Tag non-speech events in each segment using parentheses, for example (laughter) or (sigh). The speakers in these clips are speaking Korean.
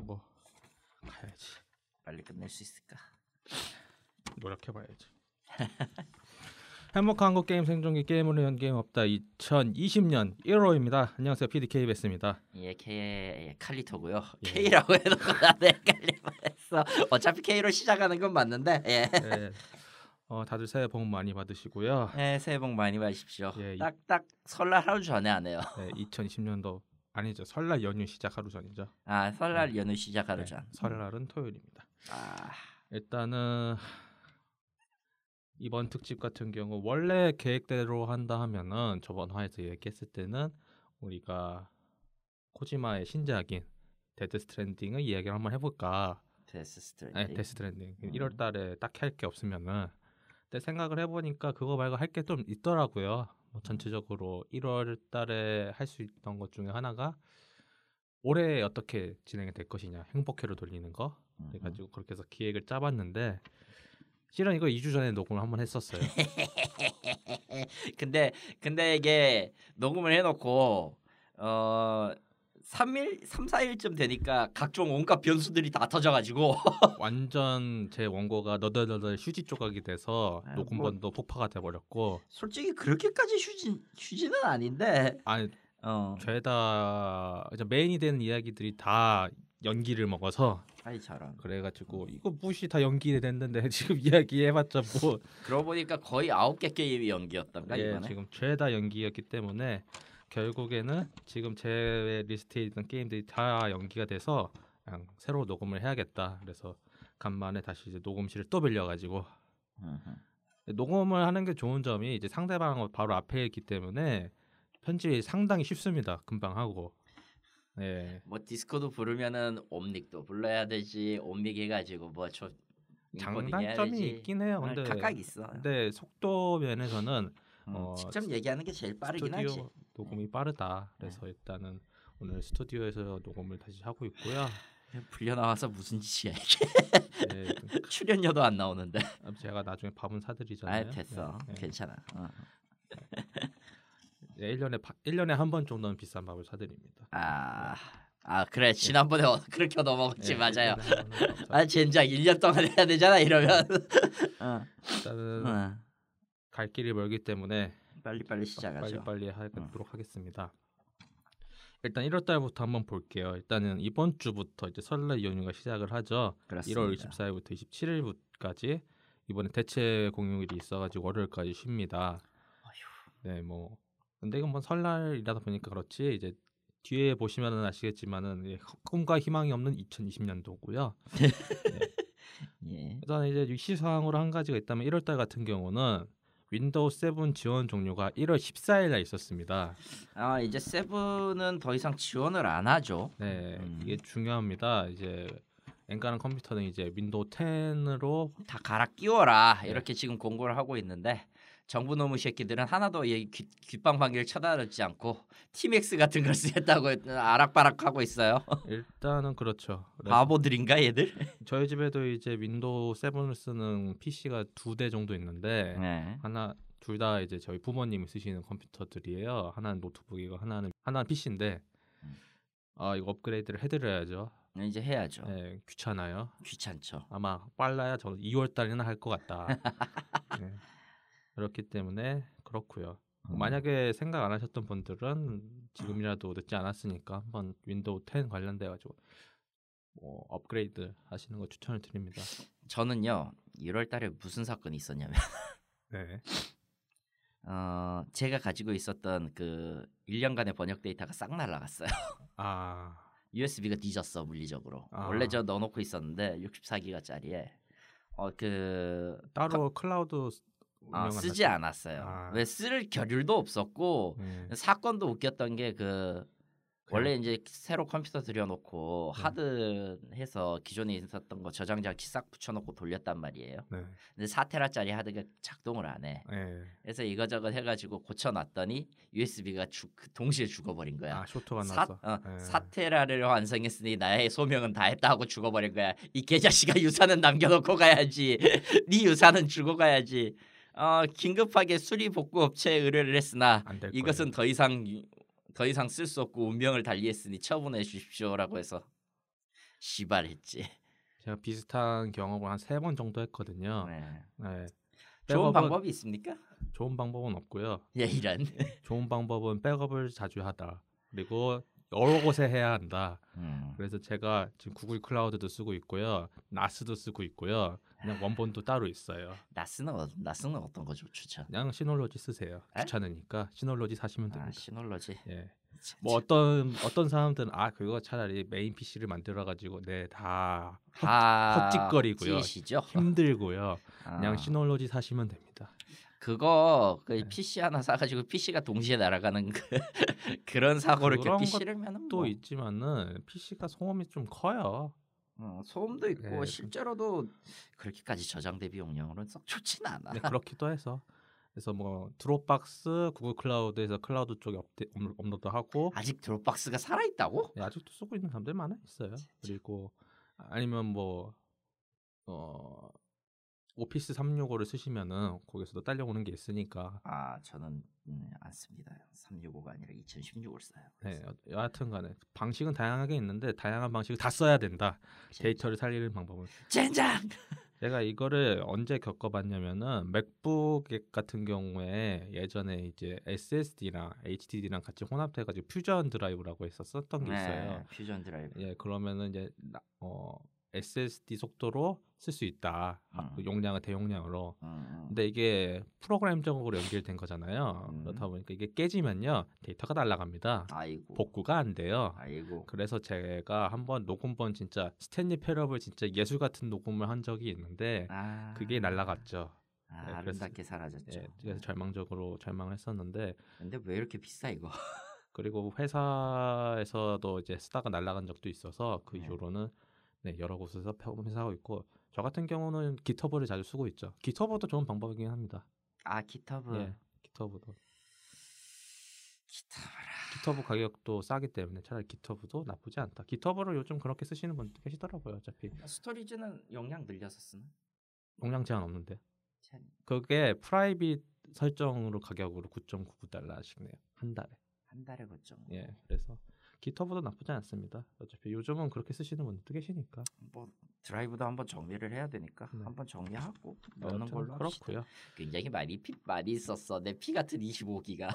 하고 가야지. 빨리 끝낼 수 있을까? 노력해봐야지. (laughs) 행복한 한국 게임 생존기 게임으로 연 게임 없다 2020년 1월입니다. 안녕하세요 PDK 베스입니다. 예, K 예, 칼리토고요. 예. K라고 해놓고 나도 뻔했어. 어차피 K로 시작하는 건 맞는데. 예. 네. 어, 다들 새해 복 많이 받으시고요. 예, 새해 복 많이 받으십시오. 예, 이- 딱딱 설날 하루 전에 안 해요. 네, 2020년도 아니죠 설날 연휴 시작 하루 전이죠. 아, 설날 연휴 시작 하루 네, 전. 설날은 토요일입니다. 아, 일단은 이번 특집 같은 경우 원래 계획대로 한다 하면은 저번 화에서 얘기했을 때는 우리가 코지마의 신작인 데스 스트랜딩을 이야기를 한번 해볼까. 데스 스트레이트. 네, 데스 스트랜딩. 음. 1월달에 딱히 할 게 없으면은. 근데 생각을 해보니까 그거 말고 할 게 좀 있더라고요. 뭐 전체적으로 1월 달에 할 수 있던 것 중에 하나가 올해 어떻게 진행이 될 것이냐 행복회로 돌리는 거. 음, 그래가지고 그렇게 해서 기획을 짜봤는데 실은 이거 2주 전에 녹음을 한번 했었어요. (laughs) 근데 근데 이게 녹음을 해놓고 어 3일 3, 4일쯤 되니까 각종 온갖 변수들이 다 터져가지고. (laughs) 완전 제 원고가 너덜너덜 휴지 조각이 돼서 아, 녹음본도 폭파가 돼버렸고. 솔직히 그렇게까지 휴지 휴지는 아닌데. 아니 어. 죄다 이제 메인이 되는 이야기들이 다 연기를 먹어서. 아이 저런. 그래가지고 이거 무시 다 연기 됐는데 (laughs) 지금 이야기 해봤자 뭐. 그러고 보니까 거의 아홉 개 게임이 연기였던가 예, 이번에? 지금 죄다 연기였기 때문에 결국에는 지금 제 리스트에 있던 게임들이 다 연기가 돼서 그냥 새로 녹음을 해야겠다. 그래서 간만에 다시 이제 녹음실을 또 빌려가지고. 녹음을 하는 게 좋은 점이 이제 상대방 바로 앞에 있기 때문에 편집이 상당히 쉽습니다. 금방 하고. 예. 뭐 디스코드 부르면은 옴닉도 불러야 되지 옴닉 해가지고 뭐저 장단점이 있긴 해요. 근데 각각 있어 근데 속도 면에서는 음, 어, 직접 얘기하는 게 제일 빠르긴 하지 스튜디오 녹음이 빠르다. 그래서 일단은 오늘 스튜디오에서 녹음을 다시 하고 있고요. (laughs) 불려 나와서 무슨 짓이야 이게 예, (laughs) 출연료도 안 나오는데 제가 나중에 밥은 사드리잖아요. 아 됐어 예, 예. 괜찮아 어. 예, 1년에 1년에 한 번 정도는 비싼 밥을 사드립니다. 아, 아 그래 지난번에 어, 그렇게 넘어갔지 예, 맞아요 1년에 한 번은 밥아 젠장 1년 동안 해야 되잖아 이러면 (laughs) 어, 사- 일단은 어. 갈 길이 멀기 때문에 빨리빨리 시작하죠 빨리빨리 하도록 하겠습니다. 일단 1월 달부터 한번 볼게요. 일단은 이번 주부터 이제 설날 연휴가 시작을 하죠. 그렇습니다 1월 24일부터 27일까지 이번에 대체 공휴일이 있어가지고 월요일까지 쉽니다. 네, 뭐 근데 이건 뭐 설날이라다 보니까 그렇지 이제 뒤에 보시면은 아시겠지만은 예, 꿈과 희망이 없는 2020년도고요. (laughs) 예. 일단 이제 시사항으로 한 가지가 있다면 1월달 같은 경우는 윈도우 7 지원 종료가 1월 14일에 있었습니다. 아 이제 세븐은 더 이상 지원을 안 하죠 네, 음. 이게 중요합니다. 이제 엔간한 컴퓨터는 이제 윈도우 10으로 다 갈아 끼워라 네. 이렇게 지금 공고를 하고 있는데 정부 놈의 새끼들은 하나도 이 귀, 귓방망이를 쳐다듣지 않고 티맥스 같은 걸 (laughs) 쓰겠다고 아락바락 하고 있어요 (laughs) 일단은 그렇죠. 바보들인가 얘들 (laughs) 저희 집에도 이제 윈도우 7을 쓰는 PC가 두 대 정도 있는데 네. 하나 둘 다 이제 저희 부모님이 쓰시는 컴퓨터들이에요. 하나는 노트북이고 하나는 하나는 PC인데 음. 아 이거 업그레이드를 해드려야죠. 이제 해야죠 네, 귀찮아요. 귀찮죠 아마 빨라야 저는 2월 달에는 할것 같다. 네. 그렇기 때문에 그렇고요. 음. 만약에 생각 안 하셨던 분들은 지금이라도 늦지 않았으니까 한번 윈도우 10 관련돼 가지고 뭐 업그레이드 하시는 거 추천을 드립니다. 저는요 1월 달에 무슨 사건이 있었냐면 (laughs) 네. 어, 제가 가지고 있었던 그 1년간의 번역 데이터가 싹 날라갔어요. (laughs) 아, USB가 뒤졌어 물리적으로. 아. 원래 저 넣어놓고 있었는데 64기가짜리에 어 그 따로 클라우드 쓰- 아, 운영을 쓰지 하죠? 않았어요. 아. 왜 쓸 겨를도 없었고 네. 사건도 웃겼던 게그 그냥- 원래 이제 새로 컴퓨터 들여놓고 네. 하드 해서 기존에 있었던 거 저장장치 싹 붙여놓고 돌렸단 말이에요. 네. 근데 4테라짜리 하드가 작동을 안 해. 네. 그래서 이거저것 해가지고 고쳐놨더니 USB가 동시에 죽어버린 거야. 아, 쇼트가 사, 나서. 어, 네. 사테라를 완성했으니 나의 소명은 다 했다 하고 죽어버린 거야. 이 개자식아 유산은 남겨놓고 가야지. (laughs) 네 유산은 주고 가야지. 어, 긴급하게 수리 복구 업체에 의뢰를 했으나 이것은 더 이상 더 이상 쓸 수 없고 운명을 달리했으니 처분해 주십시오라고 해서 시발했지. 제가 비슷한 경험을 한 세 번 정도 했거든요. 네. 네. 좋은 방법이 있습니까? 좋은 방법은 없고요. 예, 이런. 좋은 방법은 백업을 자주 하다. 그리고 여러 곳에 해야 한다. 음. 그래서 제가 지금 구글 클라우드도 쓰고 있고요. 나스도 쓰고 있고요. 그냥 원본도 따로 있어요. 나스는 어, 나스는 어떤 거죠 추천? 그냥 시놀로지 쓰세요. 에? 귀찮으니까 시놀로지 사시면 아, 됩니다. 시놀러지. 예. 뭐 어떤 어떤 사람들은 아 그거 차라리 메인 PC를 만들어 가지고 네다 아, 헛짓거리고요. 찌시죠. 힘들고요. (laughs) 아, 그냥 시놀로지 사시면 됩니다. 그거 그 네. PC 하나 사가지고 PC가 동시에 날아가는 그 (laughs) 그런 사고를 겪기 싫으면은 또뭐 있지만은 PC가 소음이 좀 커요. 어, 소음도 있고 네. 실제로도 그렇게까지 저장 대 비 용량으로는 썩 좋지는 않아. 네, 그렇기도 해서 그래서 뭐 Dropbox, Google Cloud에서 클라우드 쪽에 업데, 업- 업로드하고 아직 Dropbox가 살아 있다고? 네, 아직도 쓰고 있는 사람들 많아 있어요. 그리고 아니면 뭐 어, Office 365를 쓰시면은 거기서도 딸려오는 게 있으니까 아 저는 음, 안 씁니다. 365가 아니라 2016을 써요. 네, 여- 여하튼 간에 방식은 다양하게 있는데 다양한 방식을 다 써야 된다. 데이터를 살리는 방법은 젠장. 제가 이거를 언제 겪어봤냐면은 MacBook 같은 경우에 예전에 이제 SSD랑 HDD랑 같이 혼합돼가지고 Fusion Drive라고 해서 썼던 게 있어요. 네, Fusion Drive. 예, 그러면은 이제 나- 어, SSD 속도로 쓸 수 있다. 아, 음. 그 용량을 대용량으로. 음, 음. 근데 이게 프로그램적으로 연결된 거잖아요. 음. 그렇다 보니까 이게 깨지면요 데이터가 날아갑니다. 아이고. 복구가 안 돼요. 아이고. 그래서 제가 한번 녹음본 진짜 Stanley Parable을 진짜 예술 같은 녹음을 한 적이 있는데 아, 그게 날라갔죠. 아, 네, 아름답게 사라졌죠. 예, 그래서 절망적으로 절망을 했었는데 근데 왜 이렇게 비싸 이거? 그리고 회사에서도 이제 쓰다가 날라간 적도 있어서 그 네. 이후로는 네, 여러 곳에서 회사하고 있고 저 같은 경우는 기터브를 자주 쓰고 있죠. 기터브도 좋은 방법이긴 합니다. 아 기터브. 예, 기터브도 기터브라. 기터브 가격도 싸기 때문에 차라리 기터브도 나쁘지 않다. 기터브를 요즘 그렇게 쓰시는 분들 계시더라고요. 어차피 스토리지는 용량 늘려서 쓰나? 용량 제한 없는데 참, 그게 private 설정으로 가격으로 9.99달러씩 내요 한 달에. 한 달에 그정. 예, 그래서 GitHub도 나쁘지 않습니다. 어차피 요즘은 그렇게 쓰시는 분들도 계시니까. 뭐 드라이브도 한번 정리를 해야 되니까 네. 한번 정리하고 넣는 여튼 걸로 합시다. 그렇고요. 굉장히 많이 피 많이 썼어. 내 피 같은 25기가.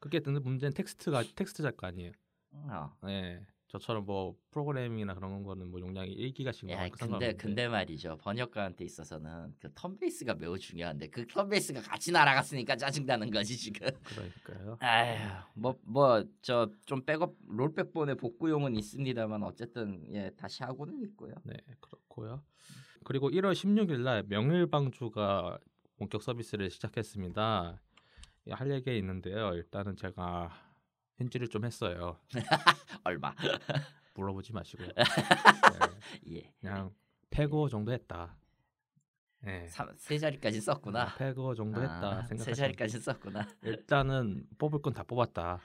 그게 근데 문제는 텍스트가 텍스트 작가 아니에요. 어. 예. 저처럼 뭐 프로그래밍이나 그런 거는 뭐 용량이 1기가씩 야, 나올 근데 근데 말이죠. 번역가한테 있어서는 그 턴베이스가 매우 중요한데 그 턴베이스가 같이 날아갔으니까 짜증나는 거지 지금. 그러니까요. (laughs) 아휴, 뭐뭐 저 좀 백업 롤백본의 복구용은 있습니다만 어쨌든 예 다시 하고는 있고요. 네, 그렇고요. 그리고 1월 16일 날 명일 방주가 본격 서비스를 시작했습니다. 예, 할 얘기가 있는데요. 일단은 제가 현질을 좀 했어요. (laughs) 얼마? 물어보지 마시고요. (laughs) 네, 예. 그냥 패고 정도 했다. 네. 삼- 세 자리까지 썼구나. 패고 정도 했다 아, 세 자리까지 썼구나. 일단은 뽑을 건 다 뽑았다.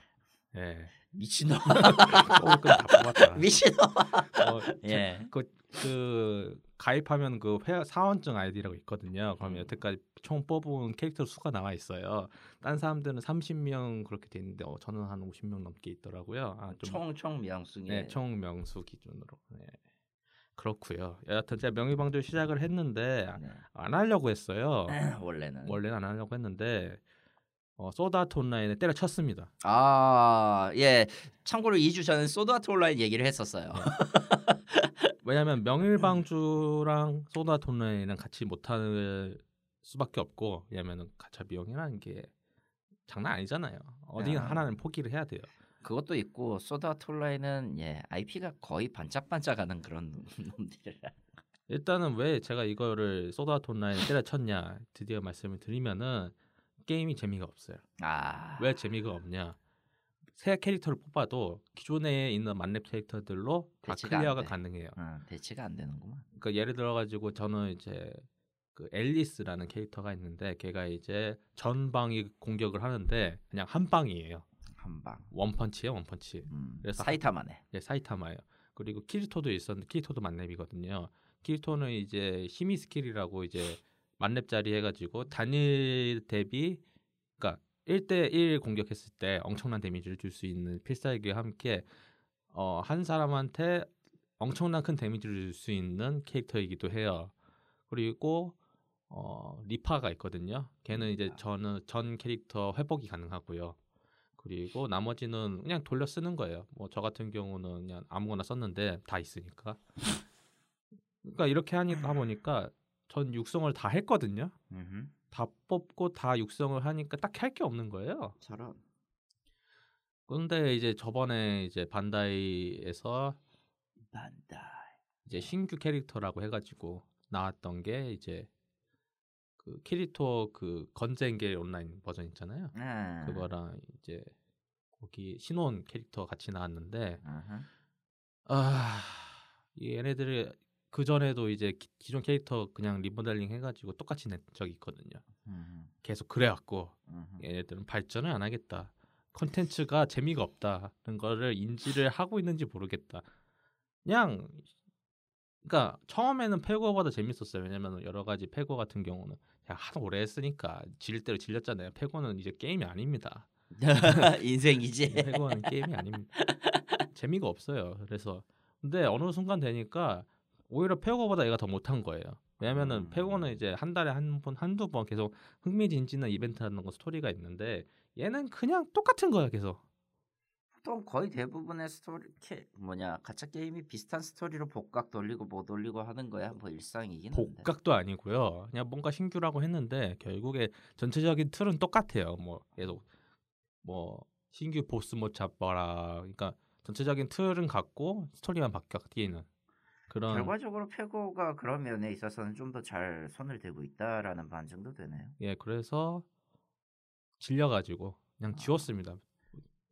예. 미친놈. (laughs) 미친놈. 어, 예. 그, 그 가입하면 그 회, 사원증 아이디라고 있거든요. 그러면 음. 여태까지 총 뽑은 캐릭터 수가 나와 있어요. 딴 사람들은 30명 그렇게 돼 있는데 어, 저는 한 50명 넘게 있더라고요. 아, 좀 총총 명승에 네, 총 명수 기준으로. 네. 그렇고요. 여하튼 제가 명의방주 시작을 했는데 네. 안 하려고 했어요. 원래는 원래는 안 하려고 했는데 어, 소다트 온라인에 때려쳤습니다. 아, 예. 참고로 2주 전에 소드아트 온라인 얘기를 했었어요. (laughs) 왜냐하면 명일방주랑 소다트 온라인이랑 같이 못할 수밖에 없고 왜냐하면 가차 비용이라는 게 장난 아니잖아요. 어디 야. 하나는 포기를 해야 돼요. 그것도 있고 소드아트 온라인은 예, IP가 거의 반짝반짝하는 그런 (laughs) 놈들이라. 일단은 왜 제가 이거를 소드아트 온라인을 때려쳤냐 드디어 말씀을 드리면은 게임이 재미가 없어요. 아. 왜 재미가 없냐? 새 캐릭터를 뽑아도 기존에 있는 만렙 캐릭터들로 다 클리어가 돼. 가능해요. 어, 대체가 안 되는구만. 그러니까 예를 들어 가지고 저는 이제 그 앨리스라는 캐릭터가 있는데 걔가 이제 전방이 공격을 하는데 그냥 한 방이에요. 한 방. one punch예요, one punch. 음, 그래서 사이타마네. 예, 사이타마예요. 그리고 키리토도 있었는데 키리토도 만렙이거든요. 키리토는 이제 힘이 스킬이라고 이제 만렙짜리 해가지고 단일 대비 그러니까 1대1 공격했을 때 엄청난 데미지를 줄 수 있는 필살기와 함께 어, 한 사람한테 엄청난 큰 데미지를 줄 수 있는 캐릭터이기도 해요. 그리고 어, 리파가 있거든요. 걔는 이제 저는 전 캐릭터 회복이 가능하고요. 그리고 나머지는 그냥 돌려 쓰는 거예요. 뭐 저 같은 경우는 그냥 아무거나 썼는데 다 있으니까. 그러니까 이렇게 하니까 보니까 전 육성을 다 했거든요. 음흠. 다 뽑고 다 육성을 하니까 딱히 할 게 없는 거예요. 저런. 그런데 이제 저번에 이제 반다이에서 반다이. 이제 신규 캐릭터라고 해가지고 나왔던 게 이제 그 키리토 그 건쟁계 온라인 버전 있잖아요. 아. 그거랑 이제 거기 신혼 캐릭터 같이 나왔는데 아하. 아, 이 얘네들이 그 전에도 이제 기, 기존 캐릭터 그냥 리모델링 해가지고 똑같이 낸 적이 있거든요. 음흠. 계속 그래갖고 음흠. 얘네들은 발전을 안 하겠다. 컨텐츠가 재미가 없다는 거를 인지를 하고 있는지 모르겠다. 그냥 그러니까 처음에는 페고보다 재밌었어요. 왜냐면 여러 가지 페고 같은 경우는 제가 하도 오래 했으니까 질릴 대로 질렸잖아요. 페고는 이제 게임이 아닙니다. (laughs) 인생이지. (laughs) 페고는 게임이 아닙니다. 재미가 없어요. 그래서 근데 어느 순간 되니까 오히려 페고보다 얘가 더 못한 거예요. 왜냐면은 음. 페고는 이제 한 달에 한 번 한두 번 계속 흥미진진한 이벤트라는 거 스토리가 있는데 얘는 그냥 똑같은 거야 계속. 보통 거의 대부분의 스토리 캐 뭐냐 가차 게임이 비슷한 스토리로 복각 돌리고 못 돌리고 하는 거야 뭐 일상이긴 한데. 복각도 아니고요. 그냥 뭔가 신규라고 했는데 결국에 전체적인 틀은 똑같아요. 뭐 계속 뭐 신규 보스 몹 잡아라. 그러니까 전체적인 틀은 같고 스토리만 바뀌는 그런 결과적으로 페고가 그런 면에 있어서는 좀 더 잘 손을 대고 있다라는 반증도 되네요. 예 그래서 질려가지고 그냥 아. 지웠습니다.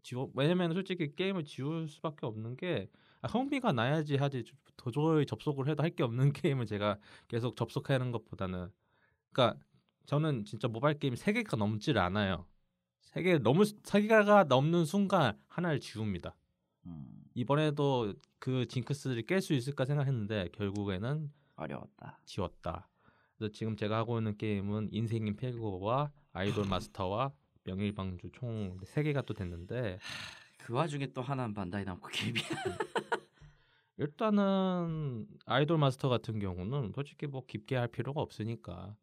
지워 왜냐면 솔직히 게임을 지울 수밖에 없는 게 아, 흥미가 나야지 하지 도저히 접속을 해도 할 게 없는 (laughs) 게임을 제가 계속 접속하는 것보다는 그러니까 저는 진짜 모바일 게임 세 개가 넘질 않아요. 세개 넘을 세 개가 넘는 순간 하나를 지웁니다. 음, 이번에도 그 징크스를 깰 수 있을까 생각했는데 결국에는 어려웠다. 지웠다. 그래서 지금 제가 하고 있는 게임은 인생인 페고와 아이돌 마스터와 명일방주 총 세 개가 또 됐는데 그 와중에 또 하나는 반다이 남코 게임이야. 일단은 아이돌 마스터 같은 경우는 솔직히 뭐 깊게 할 필요가 없으니까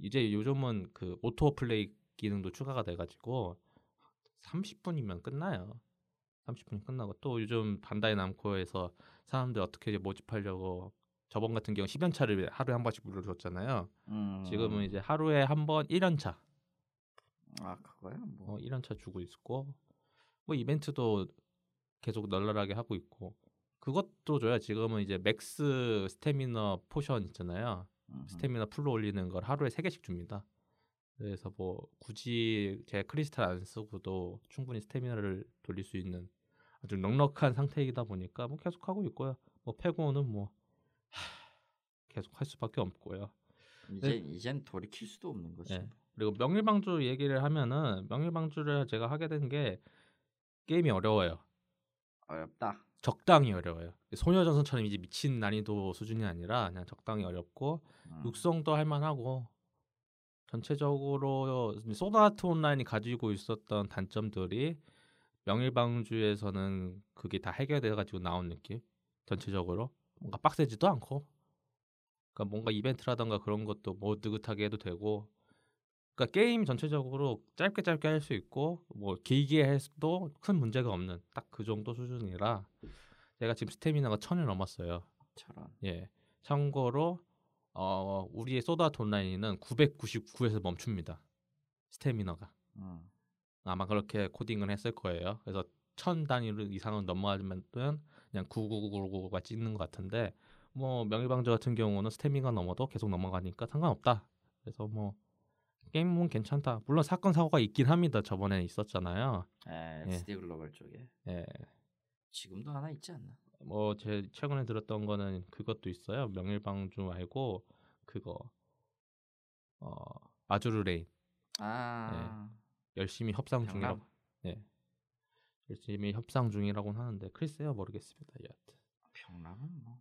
이제 요즘은 그 auto play 기능도 추가가 돼가지고 30분이면 끝나요. 30분이 끝나고 또 요즘 반다이 남코에서 사람들 어떻게 이제 모집하려고 저번 같은 경우 10연차를 하루에 한 번씩 풀어줬잖아요. 음, 지금은 이제 하루에 한 번 1연차 아 그거야 뭐. 어, 1연차 주고 있고 뭐 이벤트도 계속 널널하게 하고 있고 그것도 줘요. 지금은 이제 max 스태미너 포션 있잖아요. 음흠. 스태미너 풀로 올리는 걸 하루에 세 개씩 줍니다. 그래서 뭐 굳이 제 크리스탈 안 쓰고도 충분히 스태미너를 돌릴 수 있는 아주 넉넉한 상태이다 보니까 뭐 계속 하고 있고요. 뭐 페고는 뭐 하, 계속 할 수밖에 없고요. 이제 이젠 돌이킬 수도 없는 거지. 네. 그리고 명일방주 얘기를 하면은 명일방주를 제가 하게 된 게 게임이 어려워요. 어렵다. 적당히 어려워요. 소녀전선처럼 이제 미친 난이도 수준이 아니라 그냥 적당히 어렵고 음. 육성도 할만하고 전체적으로 소드아트 온라인이 가지고 있었던 단점들이 명일방주에서는 그게 다 해결돼 가지고 나온 느낌. 전체적으로 뭔가 빡세지도 않고, 그러니까 뭔가 이벤트라던가 그런 것도 뭐 느긋하게 해도 되고, 그러니까 게임 전체적으로 짧게 짧게 할 수 있고 뭐 길게 해도 큰 문제가 없는 딱 그 정도 수준이라 제가 지금 스태미나가 천을 넘었어요. 저런. 예. 참고로 어 우리의 소드아트 온라인은 999에서 멈춥니다. 스태미너가 음. 아마 그렇게 코딩을 했을 거예요. 그래서 천 단위로 이상은 넘어가면 그냥 9999가 찍는 것 같은데 뭐 명일방주 같은 경우는 스태미가 넘어도 계속 넘어가니까 상관없다. 그래서 뭐 게임은 괜찮다. 물론 사건 사고가 있긴 합니다. 저번에 있었잖아요. 에, 예. SD 글로벌 쪽에 예. 지금도 하나 있지 않나? 뭐 제 최근에 들었던 거는 그것도 있어요. 명일방주 말고 그거 어 Azur Lane 아 열심히 협상 중이라고 네 열심히 협상 중이라고는 하는데 글쎄요 모르겠습니다. 여하튼 병남은 뭐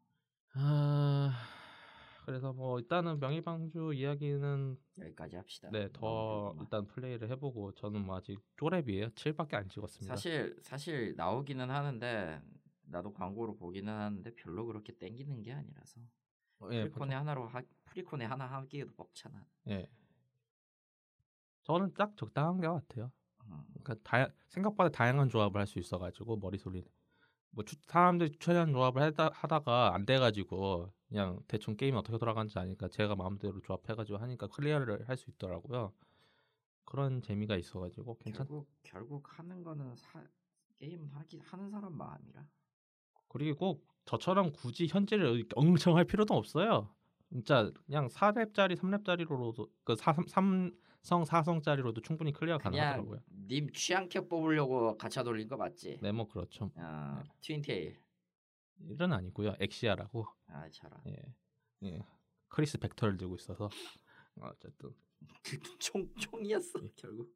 아 그래서 뭐 일단은 명일방주 이야기는 여기까지 합시다. 네더 일단 플레이를 해보고 저는 뭐 아직 쪼렙이에요. 7밖에 안 찍었습니다. 사실 사실 나오기는 하는데 나도 광고로 보기는 하는데 별로 그렇게 땡기는 게 아니라서 예, 프리콘에 하나로 하, 프리콘에 하나 하기에도 벅차나. 예. 저는 딱 적당한 것 같아요. 음. 그러니까 다, 생각보다 다양한 조합을 할 수 있어가지고 머리소리 뭐 추, 사람들이 추천한 조합을 하다, 하다가 안 돼가지고 그냥 대충 게임이 어떻게 돌아가는지 아니까 제가 마음대로 조합해가지고 하니까 클리어를 할 수 있더라고요. 그런 재미가 있어가지고 괜찮. 결국 결국 하는 거는 사, 게임 하기 하는 사람 마음이라. 그리고 저처럼 굳이 현질을 이렇게 엄청 할 필요도 없어요. 진짜 그냥 4렙짜리, 3렙짜리로도 그 3, 3 성, 4성짜리로도 충분히 클리어 가능하더라고요. 님 취향캐 뽑으려고 가차 돌린 거 맞지? 네, 뭐 그렇죠. 아, 트윈테일. 일은 아니고요. 엑시아라고. 아, 저런. 예. 예. 크리스 벡터를 들고 있어서 어쨌든 (laughs) 총 총이었어 예. 결국.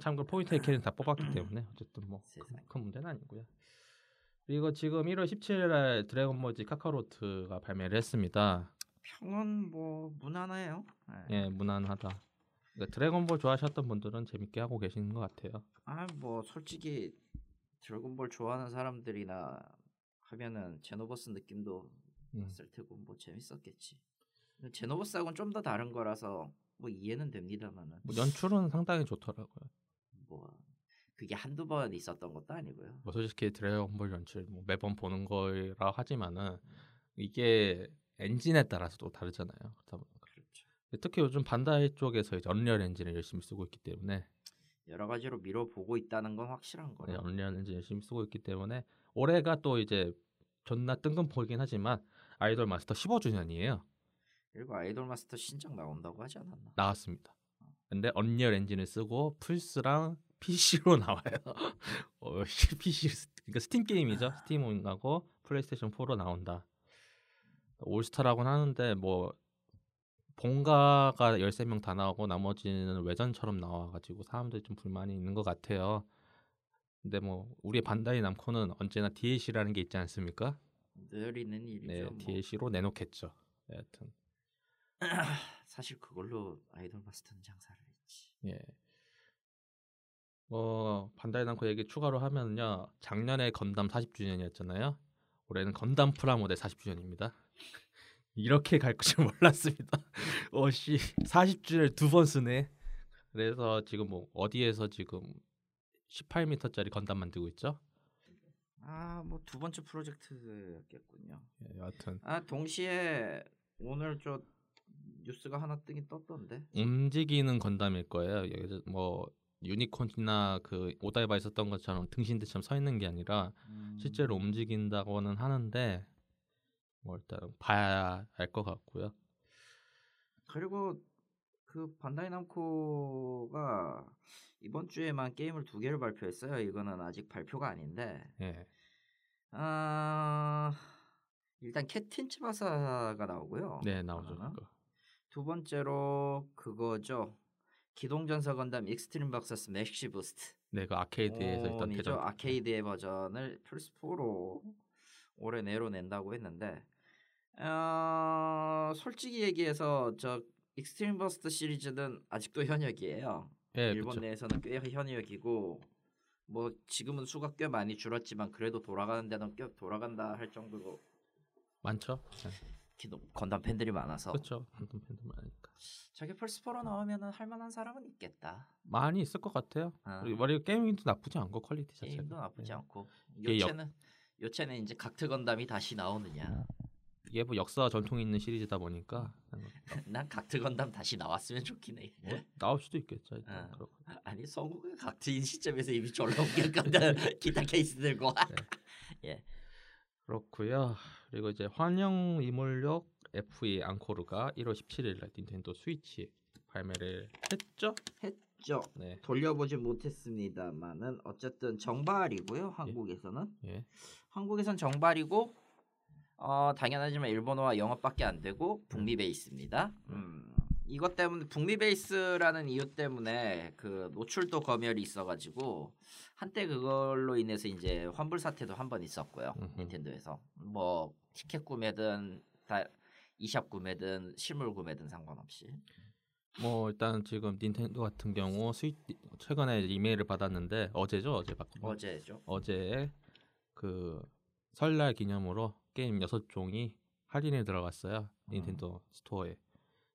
참고로 포인트 캐는 다 뽑았기 (clears throat) 때문에 어쨌든 뭐 큰. 문제는 아니고요. 그리고 지금 1월 17일에 드래곤볼즈 카카로트가 발매를 했습니다. 평은 뭐 무난해요. 예. 예, 무난하다. 그러니까 드래곤볼 좋아하셨던 분들은 재밌게 하고 계시는 것 같아요. 아, 뭐 솔직히 드래곤볼 좋아하는 사람들이나 하면은 제노버스 느낌도 음. 있을 테고 뭐 재밌었겠지. 제노버스하고는 좀 더 다른 거라서 뭐 이해는 됩니다만은 뭐 연출은 상당히 좋더라고요. 뭐 그게 한두 번 있었던 것도 아니고요. 뭐 솔직히 드래곤볼 연출 뭐 매번 보는 거라 하지만은 이게 엔진에 따라서 또 다르잖아요. 그렇다 보니까 그렇죠. 특히 요즘 반다이 쪽에서 이제 Unreal Engine을 열심히 쓰고 있기 때문에 여러 가지로 밀어보고 있다는 건 확실한 네, 거예요. Unreal Engine 열심히 쓰고 있기 때문에 올해가 또 이제 존나 뜬금포이긴 하지만 아이돌 마스터 15주년이에요. 그리고 아이돌 마스터 신작 나온다고 하지 않았나? 나왔습니다. 근데 Unreal Engine을 쓰고 플스랑 PC로 나와요. (laughs) 어, PC 그러니까 스팀 게임이죠. 스팀하고 플레이스테이션 4로 나온다. 올스타라고는 하는데 뭐 본가가 13명 다 나오고 나머지는 외전처럼 나와가지고 사람들이 좀 불만이 있는 것 같아요. 근데 뭐 우리 반다이 남코는 언제나 DLC라는 게 있지 않습니까? 늘 있는 일이죠. 네, 뭐. DLC로 내놓겠죠. 네, 여튼 (clears throat) 사실 그걸로 아이돌 마스터는 장사를 했지. 예. 뭐 반다이 남코 얘기 추가로 하면요. 작년에 건담 40주년이었잖아요. 올해는 건담 프라모델 40주년입니다. 이렇게 갈 줄 몰랐습니다. (laughs) 어씨 40주를 두번 쓰네. 그래서 지금 뭐 어디에서 지금 18m짜리 건담 만들고 있죠? 아, 뭐 두 번째 프로젝트였겠군요. 예, 여하튼 아, 동시에 오늘 저 뉴스가 하나 뜨긴 떴던데. 움직이는 건담일 거예요. 뭐 유니콘이나 그 오다이바 있었던 것처럼 등신대처럼 서 있는 게 아니라 음. 실제로 움직인다고는 하는데 뭐 일단 봐야 알 것 같고요. 그리고 그 반다이 남코가 이번 주에만 게임을 두 개를 발표했어요. 이거는 아직 발표가 아닌데. 예, 아, 일단 캡틴 츠바사가 나오고요. 네 나오죠. 그거. 두 번째로 그거죠. 기동전사 건담 익스트림 버서스 맥시 부스트. 네, 그 아케이드에서 이죠 대전. 아케이드의 버전을 플스 4로 올해 내로 낸다고 했는데 어, 솔직히 얘기해서 저 익스트림 버스트 시리즈는 아직도 현역이에요. 예, 일본 그렇죠. 내에서는 꽤 현역이고 뭐 지금은 수가 꽤 많이 줄었지만 그래도 돌아가는 데는 꽤 돌아간다 할 정도로 많죠. 네. 건담 팬들이 많아서 그렇죠. 건담 팬들 많으니까 저게 플스 4로 나오면은 할 만한 사람은 있겠다. 많이 있을 것 같아요. 아. 머리 게임도 나쁘지 않고 퀄리티 자체가. 게임도 나쁘지 예. 않고 이게 역- 요체는 요체는 이제 각트 건담이 다시 나오느냐 이게 뭐 역사 전통이 있는 시리즈다 보니까 (laughs) 난 각트 건담 다시 나왔으면 좋긴 해 뭐 나올 수도 있겠죠. 일단 아. 그렇고. 아니 성우가 각트인 시점에서 이미 졸라 웃겼거든 (laughs) 기타 케이스 들고 (laughs) 그렇고요. 그리고 이제 환영 이몰력 FE 앙코르가 1월 17일 날 닌텐도 스위치 발매를 했죠. 했죠 네. 돌려보지 못했습니다만은 어쨌든 정발이고요 한국에서는 예. 한국에선 정발이고 어 당연하지만 일본어와 영어밖에 안 되고 북미 베이스입니다. 음, 이것 때문에 북미 베이스라는 이유 때문에 그 노출도 검열이 있어가지고 한때 그걸로 인해서 이제 환불 사태도 한 번 있었고요 음흠. 닌텐도에서 뭐 티켓 구매든 다 이샵 구매든 실물 구매든 상관없이 뭐 일단 지금 닌텐도 같은 경우 스위 최근에 이메일을 받았는데 어제죠. 어제 받고 어제죠. 어제 그 설날 기념으로 게임 6종이 할인에 들어갔어요. 음. 닌텐도 스토어에.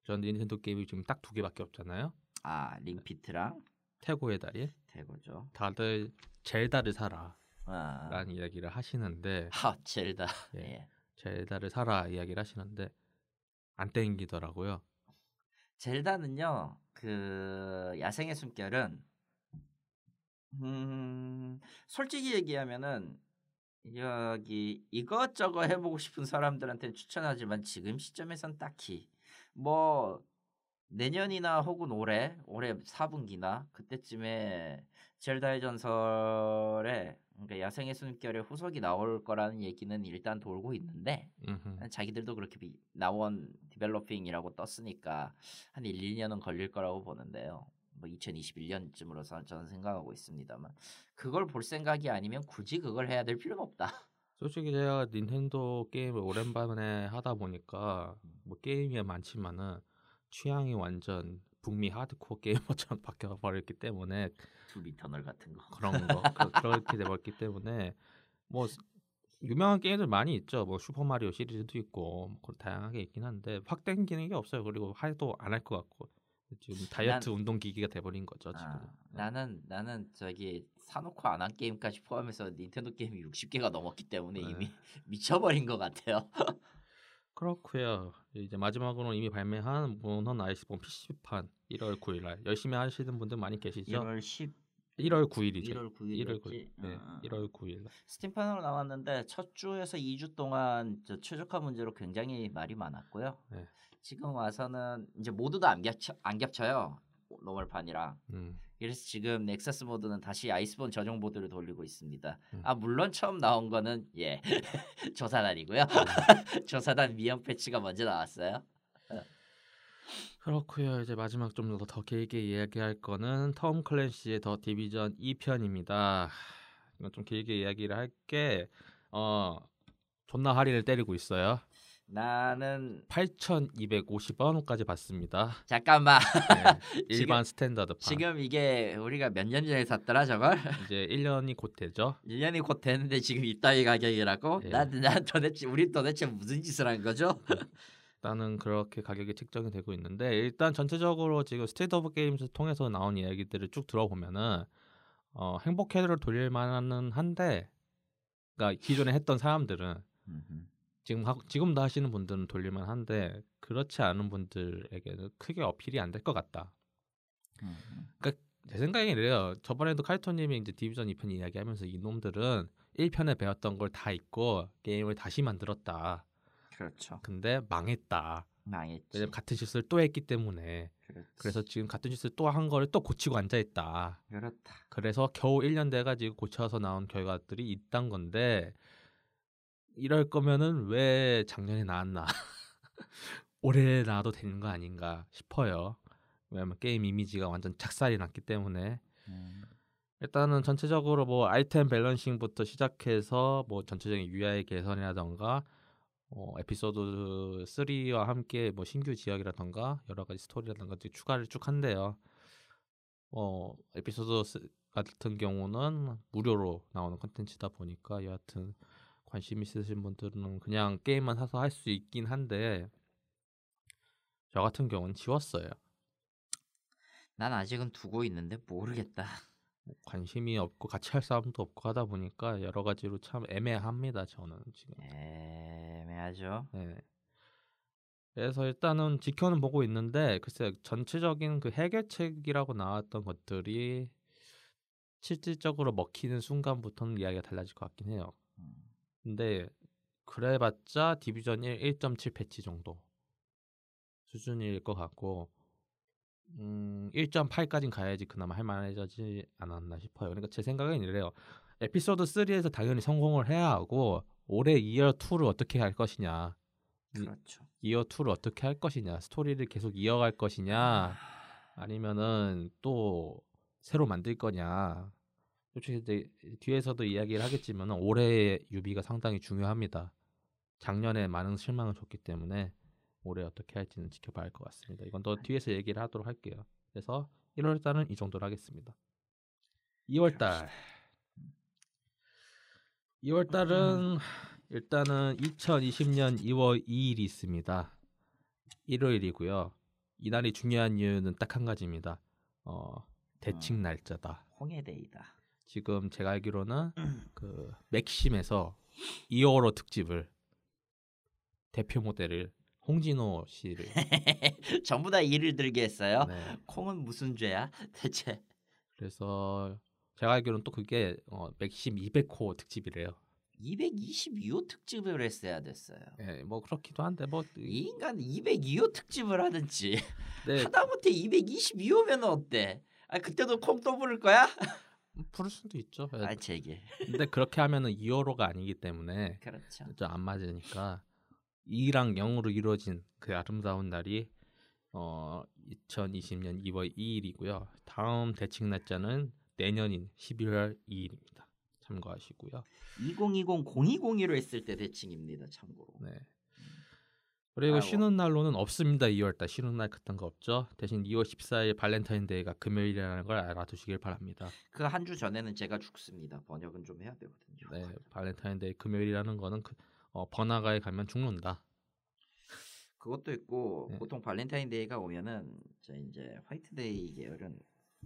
전 닌텐도 게임이 지금 딱 두 개밖에 없잖아요. 아 링피트랑 태고의 달인. 대고죠. 다들 젤다를 사라 아, 라는 이야기를 하시는데 하 젤다. 예. 예. 젤다를 사라 이야기를 하시는데 안 땡기더라고요. 젤다는요 그 야생의 숨결은 음 솔직히 얘기하면은 여기 이것저것 해보고 싶은 사람들한테는 추천하지만 지금 시점에선 딱히 뭐 내년이나 혹은 올해 올해 4분기나 그때쯤에 젤다의 전설에 그러니까 야생의 숨결의 후속이 나올 거라는 얘기는 일단 돌고 있는데 음흠. 자기들도 그렇게 비, 나원 디벨로핑이라고 떴으니까 한 1, 2년은 걸릴 거라고 보는데요. 뭐 2021년쯤으로 저는 생각하고 있습니다만 그걸 볼 생각이 아니면 굳이 그걸 해야 될 필요는 없다. 솔직히 제가 닌텐도 게임을 오랜만에 하다 보니까 뭐 게임이 많지만은 취향이 완전 북미 하드코어 게이머처럼 (laughs) 바뀌어 버렸기 때문에 둠 이터널 같은 거. 그런 거 그, (laughs) 그렇게 돼버렸기 때문에 뭐 스- 유명한 게임들 많이 있죠. 뭐 슈퍼 마리오 시리즈도 있고 뭐 다양하게 있긴 한데 확 땡기는 게 없어요. 그리고 해도 안 할 것 같고 지금 다이어트 운동 기기가 돼버린 거죠 지금. 아, 나는 나는 저기 사놓고 안 한 게임까지 포함해서 닌텐도 게임이 60개가 넘었기 때문에 네. 이미 (laughs) 미쳐버린 것 같아요. (laughs) 그렇고요. 이제 마지막으로 이미 발매한 몬헌 아이스본 PC판 1월 9일 날 열심히 하시는 분들 많이 계시죠? 1월 10, 1월 9일이죠. 1월 1월 9일. 9일이었지. 네, 1월 9일 날. 스팀판으로 나왔는데 첫 주에서 2주 동안 저 최적화 문제로 굉장히 말이 많았고요. 네. 지금 와서는 이제 모드도 안 겹쳐 안 겹쳐요. 노멀판이랑. 음. 그래서 지금 넥서스 모드는 다시 아이스본 전용 모드를 돌리고 있습니다. 음. 아 물론 처음 나온 거는 예 조사단이고요. (laughs) 조사단 미형 (laughs) 패치가 먼저 나왔어요. 그렇고요. 이제 마지막 좀 더 길게 이야기할 거는 톰 클랜시의 더 디비전 2편입니다. 이건 좀 길게 이야기를 할게 어 존나 할인을 때리고 있어요. 나는 8,250원까지 받습니다. 잠깐만 네, (laughs) 일반 스탠다드 판. 지금 이게 우리가 몇 년 전에 샀더라 저걸? (laughs) 이제 1년이 곧 되죠. 1년이 곧 되는데 지금 이따위 가격이라고? 예. 난, 난 도대체 우리 도대체 무슨 짓을 한 거죠? (laughs) 일단은 그렇게 가격이 책정이 되고 있는데 일단 전체적으로 지금 스테이트 오브 게임즈 통해서 나온 이야기들을 쭉 들어보면은 어, 행복회를 돌릴 만은 한데 그러니까 기존에 했던 사람들은 지금 하, 지금도 하시는 분들은 돌릴만 한데 그렇지 않은 분들에게는 크게 어필이 안 될 것 같다. 제 생각엔 이래요. 저번에도 카이토님이 이제 디비전 2편 이야기하면서 이놈들은 1편에 배웠던 걸 다 잊고 게임을 다시 만들었다. 그렇죠. 근데 망했다. 망했지. 왜냐면 같은 실수를 또 했기 때문에 그렇지. 그래서 지금 같은 실수를 또 한 거를 또 고치고 앉아 있다. 그렇다. 그래서 겨우 1년 돼 가지고 고쳐서 나온 결과들이 있단 건데 이럴 거면은 왜 작년에 나왔나? (laughs) 올해 나와도 되는 거 아닌가 싶어요. 왜냐면 게임 이미지가 완전 착살이 났기 때문에 음. 일단은 전체적으로 뭐 아이템 밸런싱부터 시작해서 뭐 전체적인 UI 개선이라던가 어, 에피소드 3와 함께 뭐 신규 지역이라던가 여러 가지 스토리라던가 추가를 쭉 한대요. 어, 에피소드 3 같은 경우는 무료로 나오는 컨텐츠다 보니까 여하튼 관심 있으신 분들은 그냥 게임만 사서 할 수 있긴 한데 저 같은 경우는 지웠어요. 난 아직은 두고 있는데 모르겠다. 뭐 관심이 없고 같이 할 사람도 없고 하다 보니까 여러 가지로 참 애매합니다. 저는 지금. 애매하죠. 네. 그래서 일단은 지켜는 보고 있는데 글쎄 전체적인 그 해결책이라고 나왔던 것들이 실질적으로 먹히는 순간부터는 이야기가 달라질 것 같긴 해요. 음. 근데 그래봤자 디비전 1 1.7 패치 정도 수준일 것 같고 음, 1.8까진 가야지 그나마 할만해지지 않았나 싶어요. 그러니까 제 생각엔 이래요. 에피소드 3에서 당연히 성공을 해야 하고 올해 이어 2를 어떻게 할 것이냐. 이- 그렇죠. 이어 2를 어떻게 할 것이냐. 스토리를 계속 이어갈 것이냐. 아니면은 또 새로 만들 거냐. 솔직히 이제 뒤에서도 이야기를 하겠지만 올해의 유비가 상당히 중요합니다. 작년에 많은 실망을 줬기 때문에 올해 어떻게 할지는 지켜봐야 할 것 같습니다. 이건 더 뒤에서 얘기를 하도록 할게요. 그래서 1월 달은 이 정도로 하겠습니다. 2월 달 2월 달은 일단은 2020년 2월 2일이 있습니다. 일요일이고요. 이날이 중요한 이유는 딱 한 가지입니다. 어, 대칭 날짜다. 홍해데이다. 지금 제가 알기로는 그 맥심에서 2월호 특집을 대표 모델을 홍진호 씨를 (laughs) 전부 다 일을 들게 했어요. 네. 콩은 무슨 죄야 (laughs) 대체? 그래서 제가 알기로는 또 그게 어, 맥심 200호 특집이래요. 222호 특집을 했어야 됐어요. 예, 뭐 그렇기도 한데 뭐 이 인간 202호 특집을 하든지 네, 하다못해 222호면 어때? 아 그때도 콩 또 부를 거야? (laughs) 부를 수도 있죠. 예, 아 제게 근데 그렇게 하면은 2호로가 아니기 때문에 그렇죠. 좀안 맞으니까 2랑 0으로 이루어진 그 아름다운 날이 어 2020년 2월 2일이고요. 다음 대칭 날짜는 내년인 11월 2일입니다. 참고하시고요. 2020 0202로 했을 때 대칭입니다. 참고로. 네. 그리고 아이고. 쉬는 날로는 없습니다. 2월달 쉬는 날 그딴 거 없죠. 대신 2월 14일 발렌타인데이가 금요일이라는 걸 알아두시길 바랍니다. 그 한 주 전에는 제가 죽습니다. 번역은 좀 해야 되거든요. 네, 발렌타인데이 금요일이라는 거는 그, 어, 번화가에 가면 죽는다. 그것도 있고 네. 보통 발렌타인데이가 오면은 저 이제 화이트데이 계열은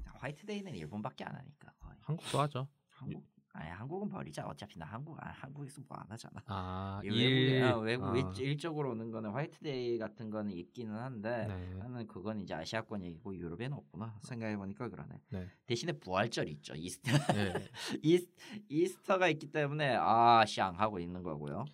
화이트데이는 일본밖에 안 하니까 거의 한국도 하죠. 한국 아니 한국은 버리자 어차피 나 한국 아, 한국에서 뭐 안 하잖아. 아, 이 외국에 일- 아, 외국 아, 일, 일적으로 오는 거는 화이트데이 같은 거는 있기는 한데 네. 나는 그건 이제 아시아권 얘기고 유럽에는 없구나 생각해 보니까 그러네. 네. 대신에 부활절이 있죠. Easter 네. (laughs) 이스, Easter가 있기 때문에 아샹 하고 있는 거고요.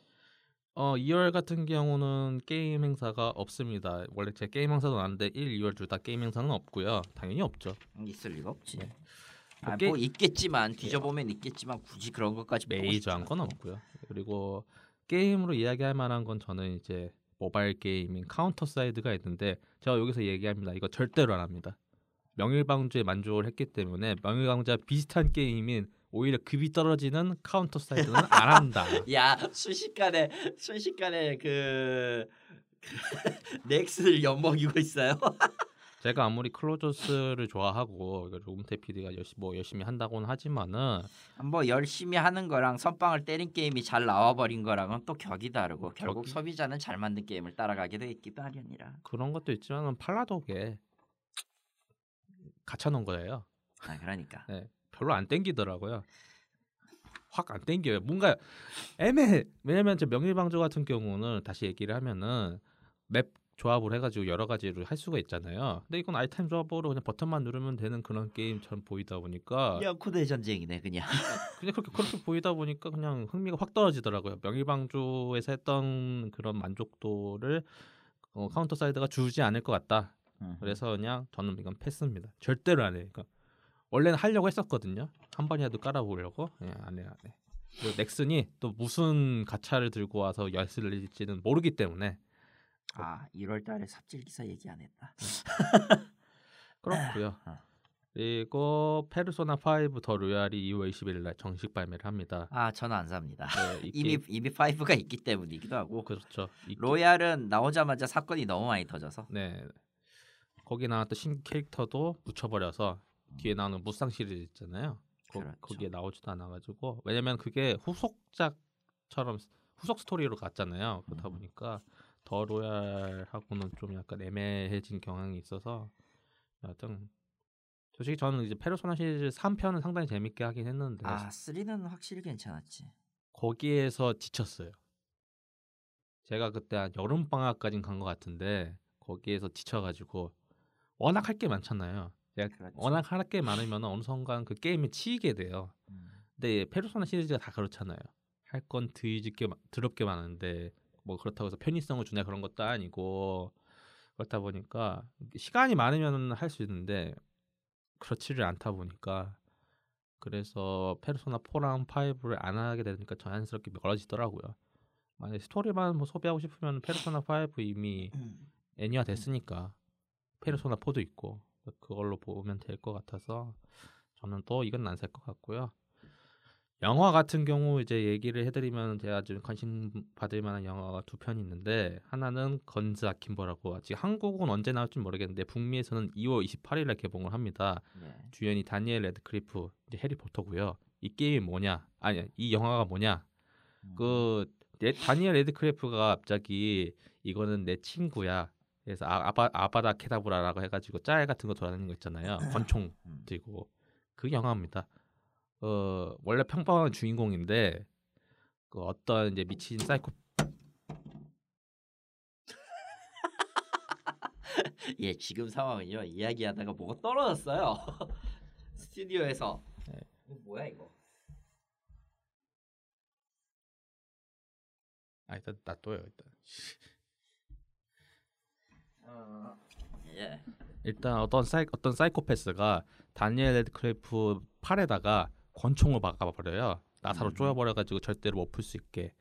어, 2월 같은 경우는 게임 행사가 없습니다. 원래 제 게임 행사도 나는데 1, 2월 둘 다 게임 행사는 없고요. 당연히 없죠. 있을 리가 없지. 네. 아, 게- 뭐 있겠지만 뒤져보면 있겠지만 굳이 그런 것까지 메이저한 건. 없고요. 그리고 게임으로 이야기할 만한 건 저는 이제 모바일 게임인 카운터 사이드가 있는데 제가 여기서 얘기합니다. 이거 절대로 안 합니다. 명일방주에 만족을 했기 때문에 명일방주와 비슷한 게임인 오히려 급이 떨어지는 카운터 사이드는 (laughs) 안 한다. 야 순식간에 순식간에 그, 그 (laughs) 넥스를 엿먹이고 있어요. (laughs) 제가 아무리 클로저스를 좋아하고 롬테 PD가 열심히 뭐 열심히 한다고는 하지만은 뭐 열심히 하는 거랑 선빵을 때린 게임이 잘 나와 버린 거랑은 또 격이 다르고 결국 격이- 소비자는 잘 만든 게임을 따라가게 돼 있기 마련이라. 그런 것도 있지만은 팔라독에 갇혀 놓은 거예요. 아 그러니까 네, 별로 안 땡기더라고요. 확 안 땡겨요. 뭔가 애매해. 왜냐면 저 명일방조 같은 경우는 다시 얘기를 하면은 맵 조합을 해가지고 여러 가지로 할 수가 있잖아요. 근데 이건 아이템 조합으로 그냥 버튼만 누르면 되는 그런 게임처럼 보이다 보니까 연코대 전쟁이네 그냥. (laughs) 그냥 그렇게 그렇게 보이다 보니까 그냥 흥미가 확 떨어지더라고요. 명일방주에서 했던 그런 만족도를 어, 카운터 사이드가 주지 않을 것 같다. 그래서 그냥 저는 이건 패스입니다. 절대로 안 해요. 그러니까 원래는 하려고 했었거든요. 한 번이라도 깔아보려고. 예, 안 해요, 안 해. 넥슨이 또 무슨 가차를 들고 와서 열쇠를 낼지는 모르기 때문에 아 1월 달에 삽질 기사 얘기 안 했다. (laughs) 그렇고요. 아. 그리고 페르소나 5더 로얄이 2월 20일 날 정식 발매를 합니다. 아 저는 안 삽니다. 네, (laughs) 이 이미 이미 5가 있기 때문이기도 하고 그렇죠. 로얄은 나오자마자 사건이 너무 많이 터져서 네. 거기 나왔던 신 캐릭터도 묻혀버려서 뒤에 나오는 무쌍 시리즈 있잖아요. 거, 그렇죠. 거기에 나오지도 않아가지고 왜냐면 그게 후속작처럼 후속 스토리로 갔잖아요. 그렇다 음. 보니까 더 로얄하고는 좀 약간 애매해진 경향이 있어서 여하튼 솔직히 저는 이제 페르소나 시리즈 3편은 상당히 재밌게 하긴 했는데 아 3는 확실히 괜찮았지. 거기에서 지쳤어요. 제가 그때 한 여름 방학까진 간 것 같은데 거기에서 지쳐가지고 워낙 할 게 많잖아요. 제가 그렇죠. 워낙 할 게 많으면 어느 순간 그 게임에 치이게 돼요. 음. 근데 페르소나 시리즈가 다 그렇잖아요. 할 건 드럽게 드럽게 많은데 뭐 그렇다고 해서 편의성을 주냐 그런 것도 아니고 그렇다 보니까 시간이 많으면 할 수 있는데 그렇지를 않다 보니까 그래서 페르소나 4랑 5를 안 하게 되니까 자연스럽게 멀어지더라고요. 만약 스토리만 뭐 소비하고 싶으면 페르소나 5 이미 음. 애니화 됐으니까 페르소나 4도 있고 그걸로 보면 될 것 같아서 저는 또 이건 안 살 것 같고요. 영화 같은 경우 이제 얘기를 해드리면 제가 좀 관심 받을 만한 영화가 두 편이 있는데 하나는 건즈 아킴보라고 아직 한국은 언제 나올지 모르겠는데 북미에서는 2월 28일에 개봉을 합니다. 네. 주연이 다니엘 레드크리프 이제 해리포터고요. 이 게임이 뭐냐? 아니 이 영화가 뭐냐? 그 네- 다니엘 레드크래프가 갑자기 이거는 내 친구야. 그래서 아, 아바 아바다 케다브라라고 해가지고 짤 같은 거 돌아다니는 거 있잖아요. 권총 음. 들고 그 영화입니다. 어 원래 평범한 주인공인데 그 어떤 이제 미친 사이코 (laughs) 예, 지금 상황은요. 이야기하다가 뭐가 떨어졌어요. (laughs) 스튜디오에서. 네. 이거 뭐야 이거? 아 일단 놔둬요 일단. 어, 예. 일단 어떤 사이 어떤 사이코패스가 다니엘 레드크래프 팔에다가 권총을 박아버려요. 나사로 음. 쪼여버려가지고 절대로 못 풀 수 있게.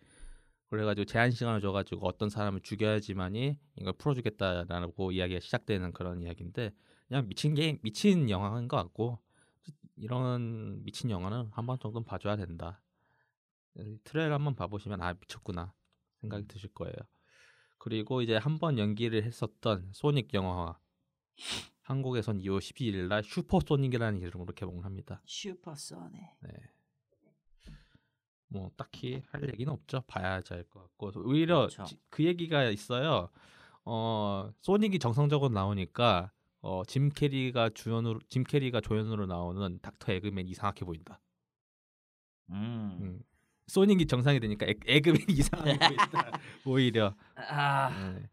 그래가지고 제한 시간을 줘가지고 어떤 사람을 죽여야지만이 이걸 풀어주겠다라고 이야기가 시작되는 그런 이야기인데 그냥 미친 게 미친 영화인 것 같고 이런 미친 영화는 한 번 정도는 봐줘야 된다. 이 트레일러 한번 봐보시면 아 미쳤구나 생각이 드실 거예요. 그리고 이제 한 번 연기를 했었던 소닉 영화화 한국에선 2월 12일 날 슈퍼소닉이라는 이름으로 개봉을 합니다. 슈퍼소닉. 네. 뭐 딱히 할 얘기는 없죠. 봐야지 알 것 같고 오히려 그렇죠. 지- 그 얘기가 있어요. 어 소닉이 정상적으로 나오니까 어, 짐 캐리가 주연으로 짐 캐리가 조연으로 나오는 닥터 에그맨 이상하게 보인다. 음. 음. 소닉이 정상이 되니까 에, 에그맨이 이상하게 (laughs) 보인다. 오히려. 아, 네.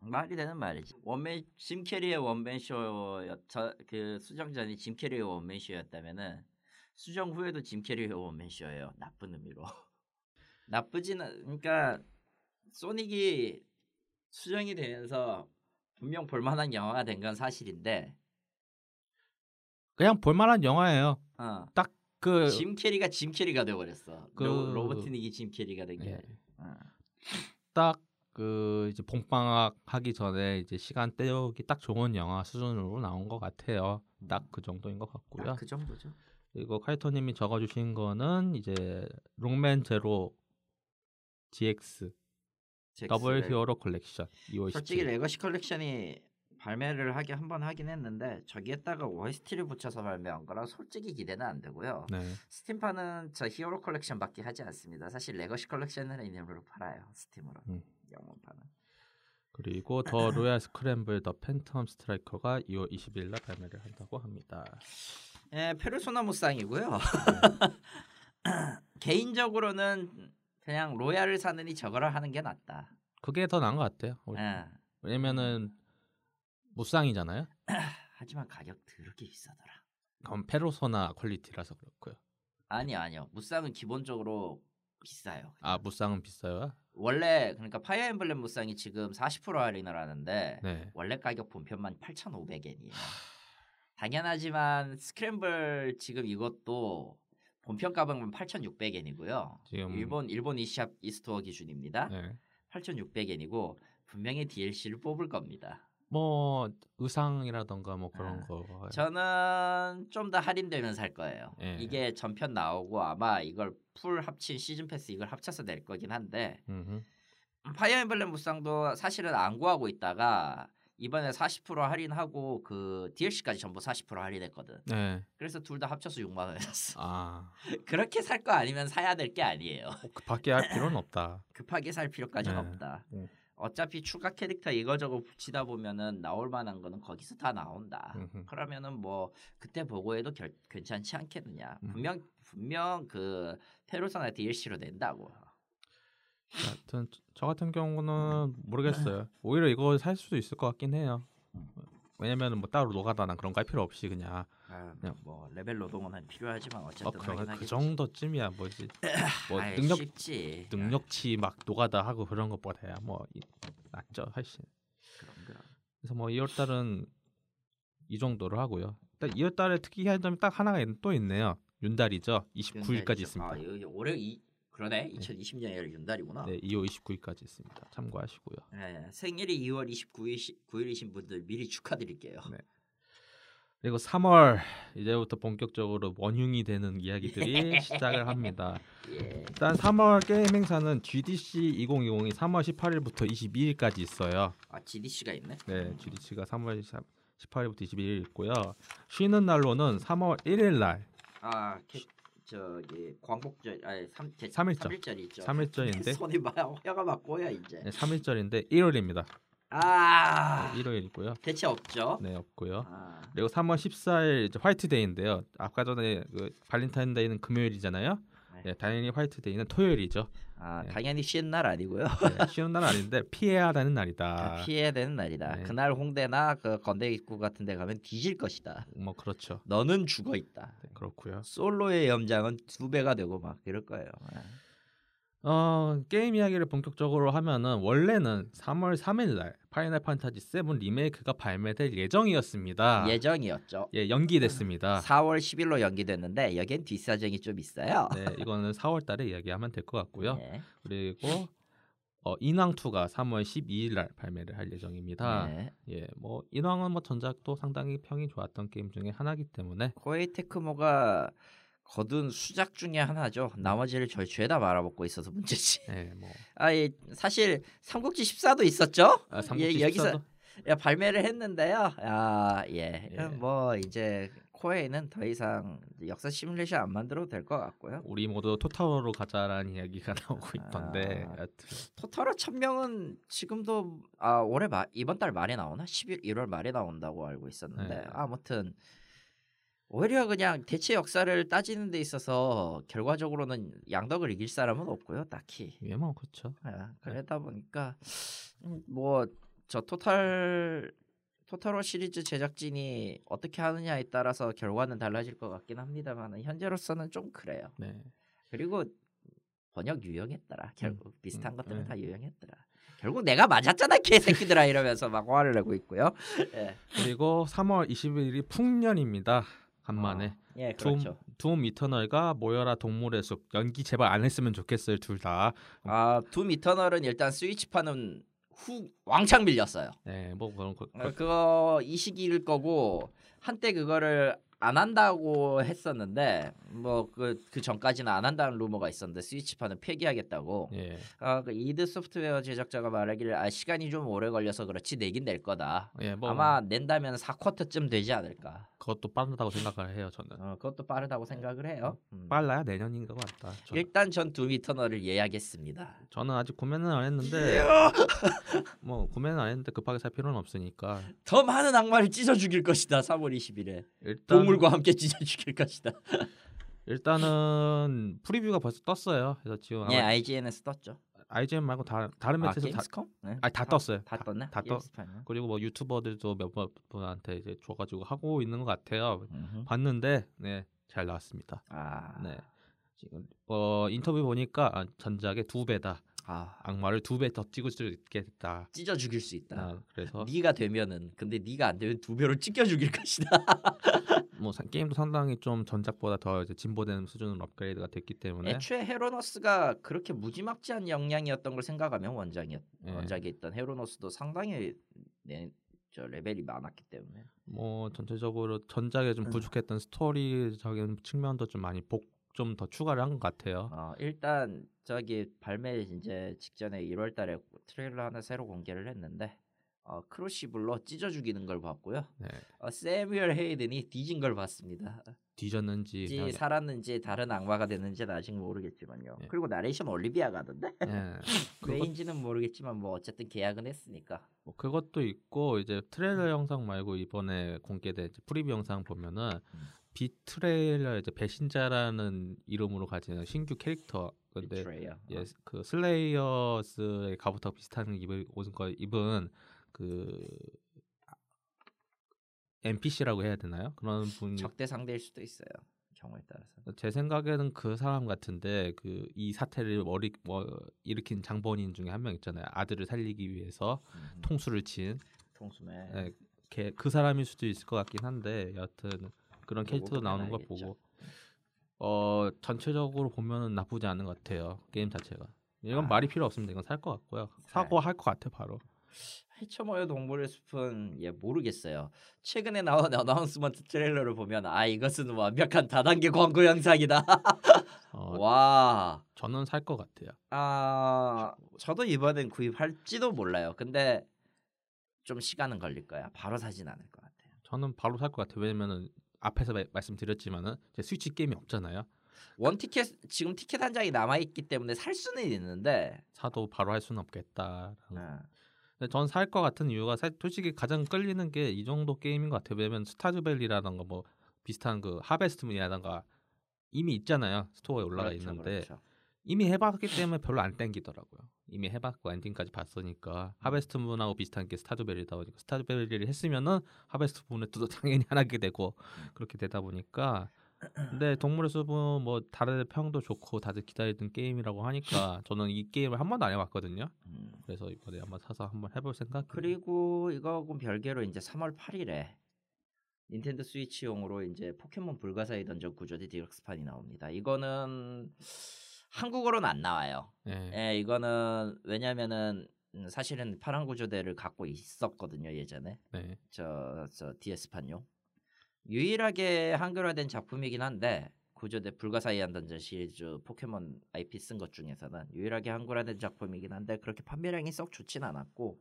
말이 되는 말이지. 원맨 짐 캐리의 원맨 쇼였 그 수정 전이 짐 캐리의 원맨 쇼였다면은 수정 후에도 짐 캐리의 원맨 쇼예요. 나쁜 의미로. (laughs) 나쁘지는 그러니까 소닉이 수정이 되면서 분명 볼만한 영화가 된 건 사실인데 그냥 볼만한 영화예요. 어. 그짐 캐리가 짐 캐리가 돼버렸어. 그- 로, 로보트닉이 짐 캐리가 된 게. 예. 아니라. 어. 딱 그 이제 봄방학 하기 전에 이제 시간 때우기 딱 좋은 영화 수준으로 나온 것 같아요. 딱 그 정도인 것 같고요. 딱그 정도죠. 그리고 카이토님이 적어주신 거는 이제 록맨 제로 ZX 더블 잭스를- Hero Collection 2월 솔직히 17일. 레거시 Collection이 발매를 하게 한 번 하긴 했는데 저기에다가 OST를 붙여서 발매한 거라 솔직히 기대는 안 되고요. 네. 스팀판은 저 Hero Collection밖에 하지 않습니다. 사실 Legacy Collection을 이름으로 팔아요. 스팀으로. 음. 영문판은. 그리고 더 (clears throat) Royal Scramble The Phantom Striker가 2월 20일 날 발매를 한다고 합니다. 예, 페르소나 무쌍이고요. (clears throat) 개인적으로는 그냥 Royal을 사느니 저거를 하는 게 낫다. 그게 더 나은 것 같아요. 예. 왜냐면은 무쌍이잖아요. (clears throat) 하지만 가격 더럽게 비싸더라. 그럼 페르소나 quality라서 그렇고요. 아니요, 아니요. 무쌍은 기본적으로 비싸요. 아 무쌍은 비싸요? 원래 그러니까 Fire Emblem 무쌍이 지금 40% 할인을 하는데 네. 원래 가격 본편만 8,500엔이에요. 당연하지만 스크램블 지금 이것도 본편 가격은 8,600엔이고요. 지금 일본 일본 eShop eStore 기준입니다. 네. 8,600엔이고 분명히 DLC를 뽑을 겁니다. 뭐 의상이라던가 뭐 그런 아, 거. 저는 좀 더 할인되면 살 거예요. 예. 이게 전편 나오고 아마 이걸 풀 합친 season pass 이걸 합쳐서 낼 거긴 한데 음흠. Fire Emblem 무쌍도 사실은 안 구하고 있다가 이번에 40% 할인하고 그 DLC까지 전부 40% 할인했거든. 네. 그래서 둘 다 합쳐서 6만 원에 샀어. 아 (laughs) 그렇게 살 거 아니면 사야 될 게 아니에요. 꼭 급하게 할 필요는 없다. (laughs) 급하게 살 필요까지는 네. 없다. 음. 어차피 추가 캐릭터 이거저거 붙이다 보면은 나올 만한 거는 거기서 다 나온다. 음흠. 그러면은 뭐 그때 보고 해도 결, 괜찮지 않겠느냐. 음. 분명 분명 그 페르소나 DLC로 낸다고. 하여튼 저- 저 같은 경우는 모르겠어요. 오히려 이거 살 수도 있을 것 같긴 해요. 왜냐면은 뭐 따로 노가다나 그런 거 할 필요 없이 그냥 아, 그냥- 뭐 레벨 노동은 필요하지만 어 어쨌든 그 하겠지. 정도쯤이야 뭐지 (laughs) 뭐 아이, 능력 쉽지. 능력치 막 노가다 하고 그런 것보다야 뭐 이- 낫죠 훨씬. 그럼 그럼. 그래서 뭐 2월 달은 이 정도로 하고요. 일단 2월 달에 특이한 점이 딱 하나가 있- 또 있네요. 윤달이죠. 29일까지 있습니다. 아, 이거 올해 이 그러네. 2020년에 윤달이구나. 네, 2월 29일까지 있습니다. 참고하시고요. 네, 생일이 2월 29일 9일이신 분들 미리 축하드릴게요. 네. 그리고 3월 이제부터 본격적으로 원흉이 되는 이야기들이 (laughs) 시작을 합니다. 예. 일단 3월 게임 행사는 GDC 2020이 3월 18일부터 22일까지 있어요. 아 GDC가 있네. 네, GDC가 3월 18일부터 22일 있고요. 쉬는 날로는 3월 1일 날아 캐, 저기 광복절 아니 3 삼일절. 3일절 있죠. 3일절인데 (laughs) 손이 막 혀가 막 꼬여 이제. 네, 3일절인데 1월입니다. 아 일요일이고요. 대체 없죠. 네, 없고요. 아, 그리고 3월 14일 이제 화이트데이인데요. 아까 전에 그 발렌타인데이는 금요일이잖아요. 네. 네, 당연히 화이트데이는 토요일이죠. 아 네. 당연히 쉬는 날 아니고요. 네, 쉬는 날은 아닌데 (laughs) 피해야 하는 날이다. 다 피해야 되는 날이다. 네. 그날 홍대나 그 건대 입구 같은 데 가면 뒤질 것이다. 뭐 그렇죠. 너는 죽어 있다. 네, 그렇고요. 솔로의 염장은 두 배가 되고 막 이럴 거예요. 아. 어, 게임 이야기를 본격적으로 하면은 원래는 3월 3일 날 Final Fantasy 7 Remake가 발매될 예정이었습니다. 예정이었죠. 예, 연기됐습니다. 4월 10일로 연기됐는데 여기엔 뒷사정이 좀 있어요. 네, 이거는 4월 달에 이야기하면 될 것 같고요. 네. 그리고 어, 인왕 2가 3월 12일 날 발매를 할 예정입니다. 네. 예, 뭐 인왕은 뭐 전작도 상당히 평이 좋았던 게임 중에 하나이기 때문에 코에이 테크모가 거둔 수작 중에 하나죠. 나머지를 저 죄다 말아먹고 있어서 문제지. 예, 뭐 (laughs) 아, 예, 사실 삼국지 14도 있었죠. 아, 삼국지 예, 여기서 14도? 야, 발매를 했는데요. 아, 예. 예. 뭐 이제 코에이는 더 이상 역사 시뮬레이션 안 만들어도 될 것 같고요. 우리 모두 토타로로 가자라는 이야기가 (laughs) 나오고 있던데 아. 토탈로 천명은 지금도 아 올해 말 이번 달 말에 나오나 11 1월 말에 나온다고 알고 있었는데 네. 아무튼 오히려 그냥 대체 역사를 따지는 데 있어서 결과적으로는 양덕을 이길 사람은 없고요 딱히 예, 뭐 그렇죠. 아, 그러다 보니까 뭐 저 토탈 토탈워 시리즈 제작진이 어떻게 하느냐에 따라서 결과는 달라질 것 같긴 합니다만 현재로서는 좀 그래요. 네. 그리고 번역 유용했더라. 결국 비슷한 음, 것들은 네. 다 유용했더라. 결국 내가 맞았잖아 개새끼들아 이러면서 막 화를 내고 있고요. 예, 그리고 3월 21일이 풍년입니다. 간만에 어, 예, 둠, 그렇죠. 둠 이터널과 모여라 동물의 숲 연기 제발 안 했으면 좋겠어요 둘 다. 아, 둠 이터널은 일단 스위치판은 후 왕창 밀렸어요. 네, 뭐 그런 거. 어, 그거 이 시기일 거고 한때 그거를 안 한다고 했었는데 뭐그 그 전까지는 안 한다는 루머가 있었는데 스위치판은 폐기하겠다고. 예, 아, 그 이드 소프트웨어 제작자가 말하기를 아 시간이 좀 오래 걸려서 그렇지 내긴 낼 거다. 예, 뭐 아마 낸다면 4쿼터쯤 되지 않을까. 그것도 빠르다고 생각을 해요 저는. 어, 그것도 빠르다고 생각을 해요. 음. 빨라야 내년인 것 같다. 저는. 일단 전 둠이터널을 예약했습니다. 저는 아직 구매는 안 했는데 (laughs) 뭐 구매는 안 했는데 급하게 살 필요는 없으니까 더 많은 악마를 찢어 죽일 것이다. 3월 20일에 일단 동물과 함께 찢어 죽일 것이다. 일단은 프리뷰가 벌써 떴어요. 그래서 지금 예, IGN에서 떴죠. IGN 말고 다, 다른 아, 매체에서 다, 게임스컴? 네. 아니, 다 떴어요. 다, 다- 떴네. 다 떴-? 그리고 뭐 유튜버들도 몇번 분한테 이제 줘가지고 하고 있는 것 같아요. 음흠. 봤는데 네 잘 나왔습니다. 아, 네 지금 어 인터뷰 보니까 아, 전작의 두 배다. 아, 악마를 두 배 더 찍을 수 있게 됐다. 찢어 죽일 수 있다. 아, 그래서 네가 되면은 근데 네가 안 되면 두 배로 찢겨 죽일 것이다. (laughs) 뭐 사- 게임도 상당히 좀 전작보다 더 이제 진보되는 수준으로 업그레이드가 됐기 때문에 애초에 헤로노스가 그렇게 무지막지한 역량이었던 걸 생각하면 원작이었 예. 원작에 있던 헤로노스도 상당히 네, 저 레벨이 많았기 때문에 뭐 전체적으로 전작에 좀 음. 부족했던 스토리적인 측면도 좀 많이 복 좀 더 추가를 한 것 같아요. 어, 일단 저기 발매 이제 직전에 1월달에 트레일러 하나 새로 공개를 했는데 어, Crucible로 찢어 죽이는 걸 봤고요. 네. 어, 세뮤얼 헤이든이 뒤진 걸 봤습니다. 뒤졌는지 지 살았는지 다른 악마가 됐는지는 아직 모르겠지만요. 예. 그리고 나레이션 올리비아가 하던데 예. (laughs) 그것, 왜인지는 모르겠지만 뭐 어쨌든 계약은 했으니까. 뭐 그것도 있고 이제 트레일러 영상 말고 이번에 공개된 preview 영상 보면은 음. Betrayer 이제 배신자라는 이름으로 가지는 신규 캐릭터 근데 Betrayer. 예, 그 Slayers의 갑옷하고 비슷한 입을 옷은 거 입은 그 NPC라고 해야 되나요? 그런 분 적대 상대일 수도 있어요. 경우에 따라서. 제 생각에는 그 사람 같은데 그 이 사태를 머리 뭐 일으킨 장본인 중에 한 명 있잖아요. 아들을 살리기 위해서 음, 통수를 친. 예, 걔- 그 사람일 수도 있을 것 같긴 한데 여하튼 그런 캐릭터도 보면 나오는 걸. 보고 어 전체적으로 보면은 나쁘지 않은 것 같아요. 게임 자체가. 이건 아. 말이 필요 없습니다. 이건 살 것 같고요. 살. 사고 할 것 같아 바로. 해쳐모여 동물의 숲은 예 모르겠어요. 최근에 나온 (laughs) 어나운스먼트 트레일러를 보면 아 이것은 완벽한 다단계 광고 영상이다. (laughs) 어, 와. 저는 살 것 같아요. 아 저도 이번엔 구입할지도 몰라요. 근데 좀 시간은 걸릴 거야. 바로 사진 않을 것 같아요. 저는 바로 살 것 같아요. 왜냐면은 앞에서 마- 말씀드렸지만은 제 스위치 게임이 없잖아요. 원 티켓 지금 티켓 한 장이 남아 있기 때문에 살 수는 있는데 사도 바로 할 수는 없겠다. 어, 근데 전 살 것 같은 이유가 사- 솔직히 가장 끌리는 게 이 정도 게임인 것 같아요. 왜냐면 스타즈밸리라던가 뭐 비슷한 그 하베스트문이라던가 이미 있잖아요. 스토어에 올라가 그렇죠, 있는데 그렇죠. 이미 해봤기 때문에 별로 안 땡기더라고요. 이미 해봤고 엔딩까지 봤으니까 하베스트 문하고 비슷한 게 스타즈밸리다 보니까 스타즈밸리를 했으면은 하베스트 문에도 (laughs) 당연히 안 하게 되고 그렇게 되다 보니까 근데 동물의 숲은 뭐 다른 평도 좋고 다들 기다리던 게임이라고 하니까 저는 이 게임을 한 번도 안 해봤거든요. 음. 그래서 이번에 한번 사서 한번 해볼 생각. 그리고 이거하고 별개로 이제 3월 8일에 닌텐도 스위치용으로 이제 포켓몬 불가사의 던전 구조대 디럭스판이 나옵니다. 이거는 한국어로는 안 나와요. 예. 예, 이거는 왜냐면은 음, 사실은 파란 구조대를 갖고 있었거든요 예전에 네. 저, 저 DS판용 유일하게 한글화된 작품이긴 한데 구조대 불가사의한 던전 시리즈 포켓몬 IP 쓴 것 중에서는 유일하게 한글화된 작품이긴 한데 그렇게 판매량이 썩 좋진 않았고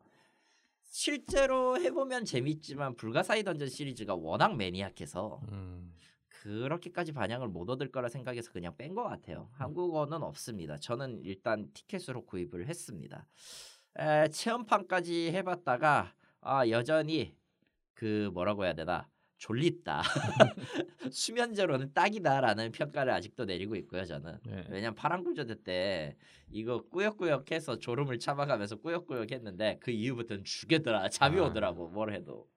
실제로 해보면 재밌지만 불가사의 던전 시리즈가 워낙 매니악해서 음. 그렇게까지 반향을 못 얻을 거라 생각해서 그냥 뺀 것 같아요. 한국어는 없습니다. 저는 일단 티켓으로 구입을 했습니다. 에, 체험판까지 해봤다가 아 여전히 그 뭐라고 해야 되나 졸립다. (laughs) (laughs) 수면제로는 딱이다라는 평가를 아직도 내리고 있고요. 저는 네. 왜냐면 파란 구조대 때 이거 꾸역꾸역해서 졸음을 참아가면서 꾸역꾸역 했는데 그 이후부터는 죽겠더라 잠이 아. 오더라고 뭘 해도